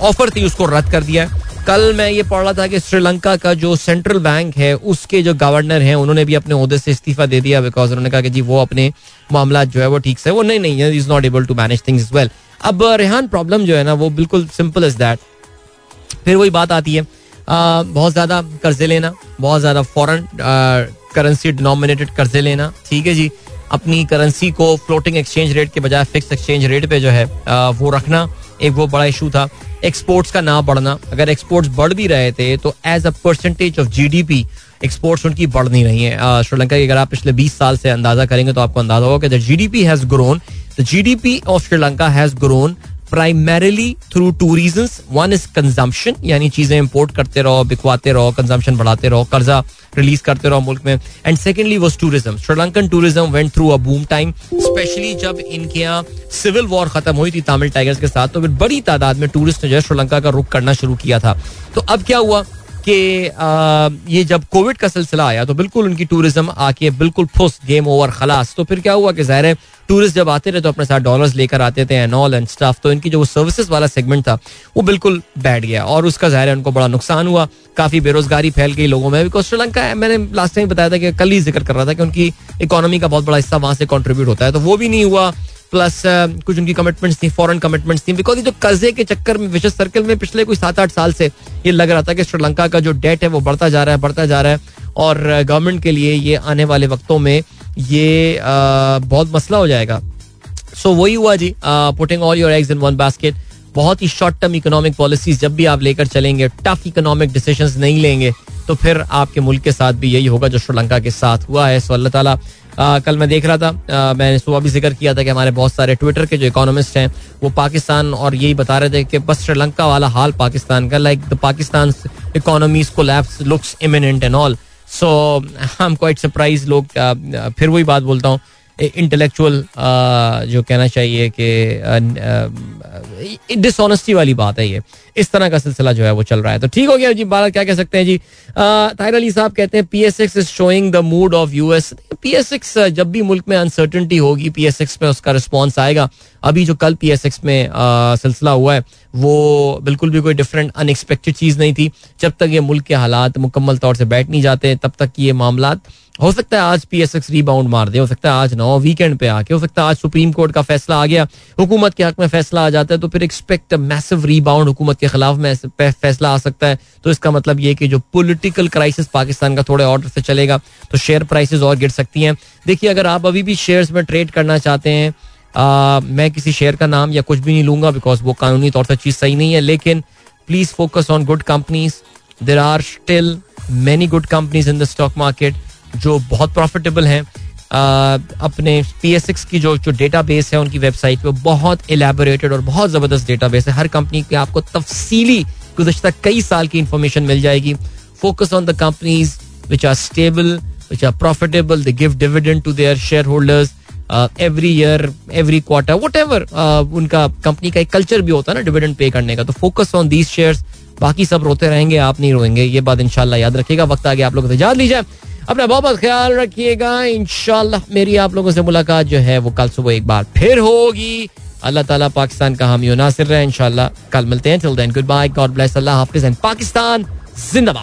ऑफ़र थी उसको रद्द कर दिया कल मैं ये पढ़ रहा था कि श्रीलंका का जो सेंट्रल बैंक है, उसके जो गवर्नर हैं, उन्होंने भी अपने से इस्तीफा दे दिया बिकॉज़ उन्होंने कहा कि जी, वो अपने मामला जो है वो ठीक से, वो नहीं नहीं is not able to manage things well अब रेहान प्रॉब्लम जो है ना, वो बिल्कुल सिंपल इज़ दैट फिर वही बात आती है बहुत ज़्यादा कर्जे लेना, बहुत ज़्यादा फॉरन करेंसी डिनोमिनेटेड कर्जे लेना, ठीक है जी? अपनी करेंसी को फ्लोटिंग एक्सचेंज रेट के बजाय फिक्स एक्सचेंज रेट पे जो है वो रखना, एक वो बड़ा इशू था। एक्सपोर्ट्स का ना बढ़ना, अगर एक्सपोर्ट्स बढ़ भी रहे थे तो as a percentage of GDP exports उनकी बढ़ नहीं रही है। श्रीलंका की अगर आप पिछले 20 साल से अंदाज़ा करेंगे तो आपको अंदाज़ा होगा कि GDP has grown the GDP of Sri Lanka has grown primarily through two reason one is consumption यानी चीज़ें इंपोर्ट करते रहो बिकवाते रहो कंजम्पशन बढ़ाते रहो कर्जा रिलीज़ करते रहो मुल्क में and secondly was tourism Sri Lankan tourism went through a boom time specially जब इनके यहाँ सिविल वॉर खत्म हुई थी तमिल टाइगर्स के साथ तो फिर बड़ी तादाद में टूरिस्ट ने जो है श्रीलंका का रुख करना शुरू किया था तो अब क्या हुआ कि ये जब कोविड का सिलसिला आया तो बिल्कुल उनकी टूरिज़्म आके बिल्कुल फुस गेम ओवर खलास तो फिर क्या हुआ कि ज़ाहिर है टूरिस्ट जब आते रहे तो अपने साथ डॉलर्स लेकर आते थे एंड ऑल एंड स्टाफ तो इनकी जो सर्विसेज़ वाला सेगमेंट था वो बिल्कुल बैठ गया और उसका ज़ाहिर है उनको बड़ा नुकसान हुआ। काफ़ी बेरोजगारी फैल गई लोगों में बिकॉज़ श्रीलंका मैंने लास्ट टाइम बताया था कि कल ही ज़िक्र कर रहा था कि उनकी इकोनॉमी का बहुत बड़ा हिस्सा वहाँ से कॉन्ट्रीब्यूट होता है तो वो भी नहीं हुआ। प्लस uh, कुछ उनकी कमिटमेंट्स थी फॉरेन कमिटमेंट्स थी बिकॉज़ जो कर्जे के चक्कर में विशेष सर्कल में पिछले कुछ सात आठ साल से ये लग रहा था कि श्रीलंका का जो डेट है वो बढ़ता जा रहा है बढ़ता जा रहा है और गवर्नमेंट uh, के लिए ये आने वाले वक्तों में ये बहुत मसला हो जाएगा। सो वही हुआ जी putting all your eggs in one basket बहुत ही शॉर्ट टर्म इकोनॉमिक पॉलिसीज़ जब भी आप लेकर चलेंगे टफ इकोनॉमिक डिसीज़न नहीं लेंगे तो फिर आपके मुल्क के साथ भी यही होगा जो श्रीलंका के साथ हुआ है। सो अल्लाह ताला आ, कल मैं देख रहा था आ, मैंने सुबह भी ज़िक्र किया था कि हमारे बहुत सारे ट्विटर के जो इकोनॉमिस्ट हैं वो पाकिस्तान और यही बता रहे थे कि बस श्रीलंका वाला हाल पाकिस्तान का like the Pakistan economy's collapse looks imminent and all so I am quite surprise लोग फिर वही बात बोलता हूँ इंटेलेक्चुअल जो कहना चाहिए कि डिसऑनेस्टी वाली बात है ये। इस तरह का सिलसिला जो है वो चल रहा है। तो ठीक हो गया जी बारह क्या कह सकते हैं जी? ताहिर अली साहब कहते हैं P S X is showing the mood of US P S X जब भी मुल्क में अनसर्टनटी होगी पी एस एक्स में उसका रिस्पॉन्स आएगा। अभी जो कल पी एस एक्स में सिलसिला हुआ है, वो बिल्कुल भी कोई डिफरेंट अनएक्सपेक्टेड चीज़ नहीं थी। जब तक ये मुल्क के हालात मुकम्मल तौर से बैठ नहीं जाते, तब तक ये मामला हो सकता है आज पी एस एक्स रीबाउंड मार दे हो सकता है आज नौ वीकेंड पे आके हो सकता है आज सुप्रीम कोर्ट का फैसला आ गया। हुकूमत के हक में फैसला आ जाता है तो फिर एक्सपेक्ट मैसिव रीबाउंड हुकूमत के खिलाफ में फैसला आ सकता है। तो इसका मतलब ये कि जो पोलिटिकल क्राइसिस पाकिस्तान का थोड़े ऑर्डर से चलेगा तो शेयर प्राइसेस और गिर सकती हैं। देखिए अगर आप अभी भी शेयर्स में ट्रेड करना चाहते हैं आ, मैं किसी शेयर का नाम या कुछ भी नहीं लूँगा बिकॉज़ वो कानूनी तौर से चीज़ सही नहीं है लेकिन please focus on good companies there are still many good companies in the stock market जो बहुत प्रॉफिटेबल हैं अपने पी एस एक्स की जो जो डेटा बेस है, उनकी वेबसाइट पे बहुत एलेबोरेटेड और बहुत ज़बरदस्त डेटा बेस है। हर कंपनी की आपको तफसीली गुजशत कई साल की इंफॉर्मेशन मिल जाएगी। Focus on the companies which are stable which are profitable they give dividend to their shareholders every year every quarter whatever उनका कंपनी का एक कल्चर भी होता है ना डिविडेंड पे करने का। तो फोकस ऑन दीज शेयर बाकी सब रोते रहेंगे, आप नहीं रोएँगे। ये बात इंशाल्लाह याद रखिएगा। वक्त आगे आप लोग इजाज़त लीजिए। अपना बहुत बहुत ख्याल रखिएगा। इनशाला मेरी आप लोगों से मुलाकात जो है वो कल सुबह एक बार फिर होगी। अल्लाह ताला पाकिस्तान का हामी नासिर रहे, इंशाल्लाह कल मिलते हैं। Till then goodbye God bless अल्लाह हाफिज एंड पाकिस्तान, जिंदाबाद।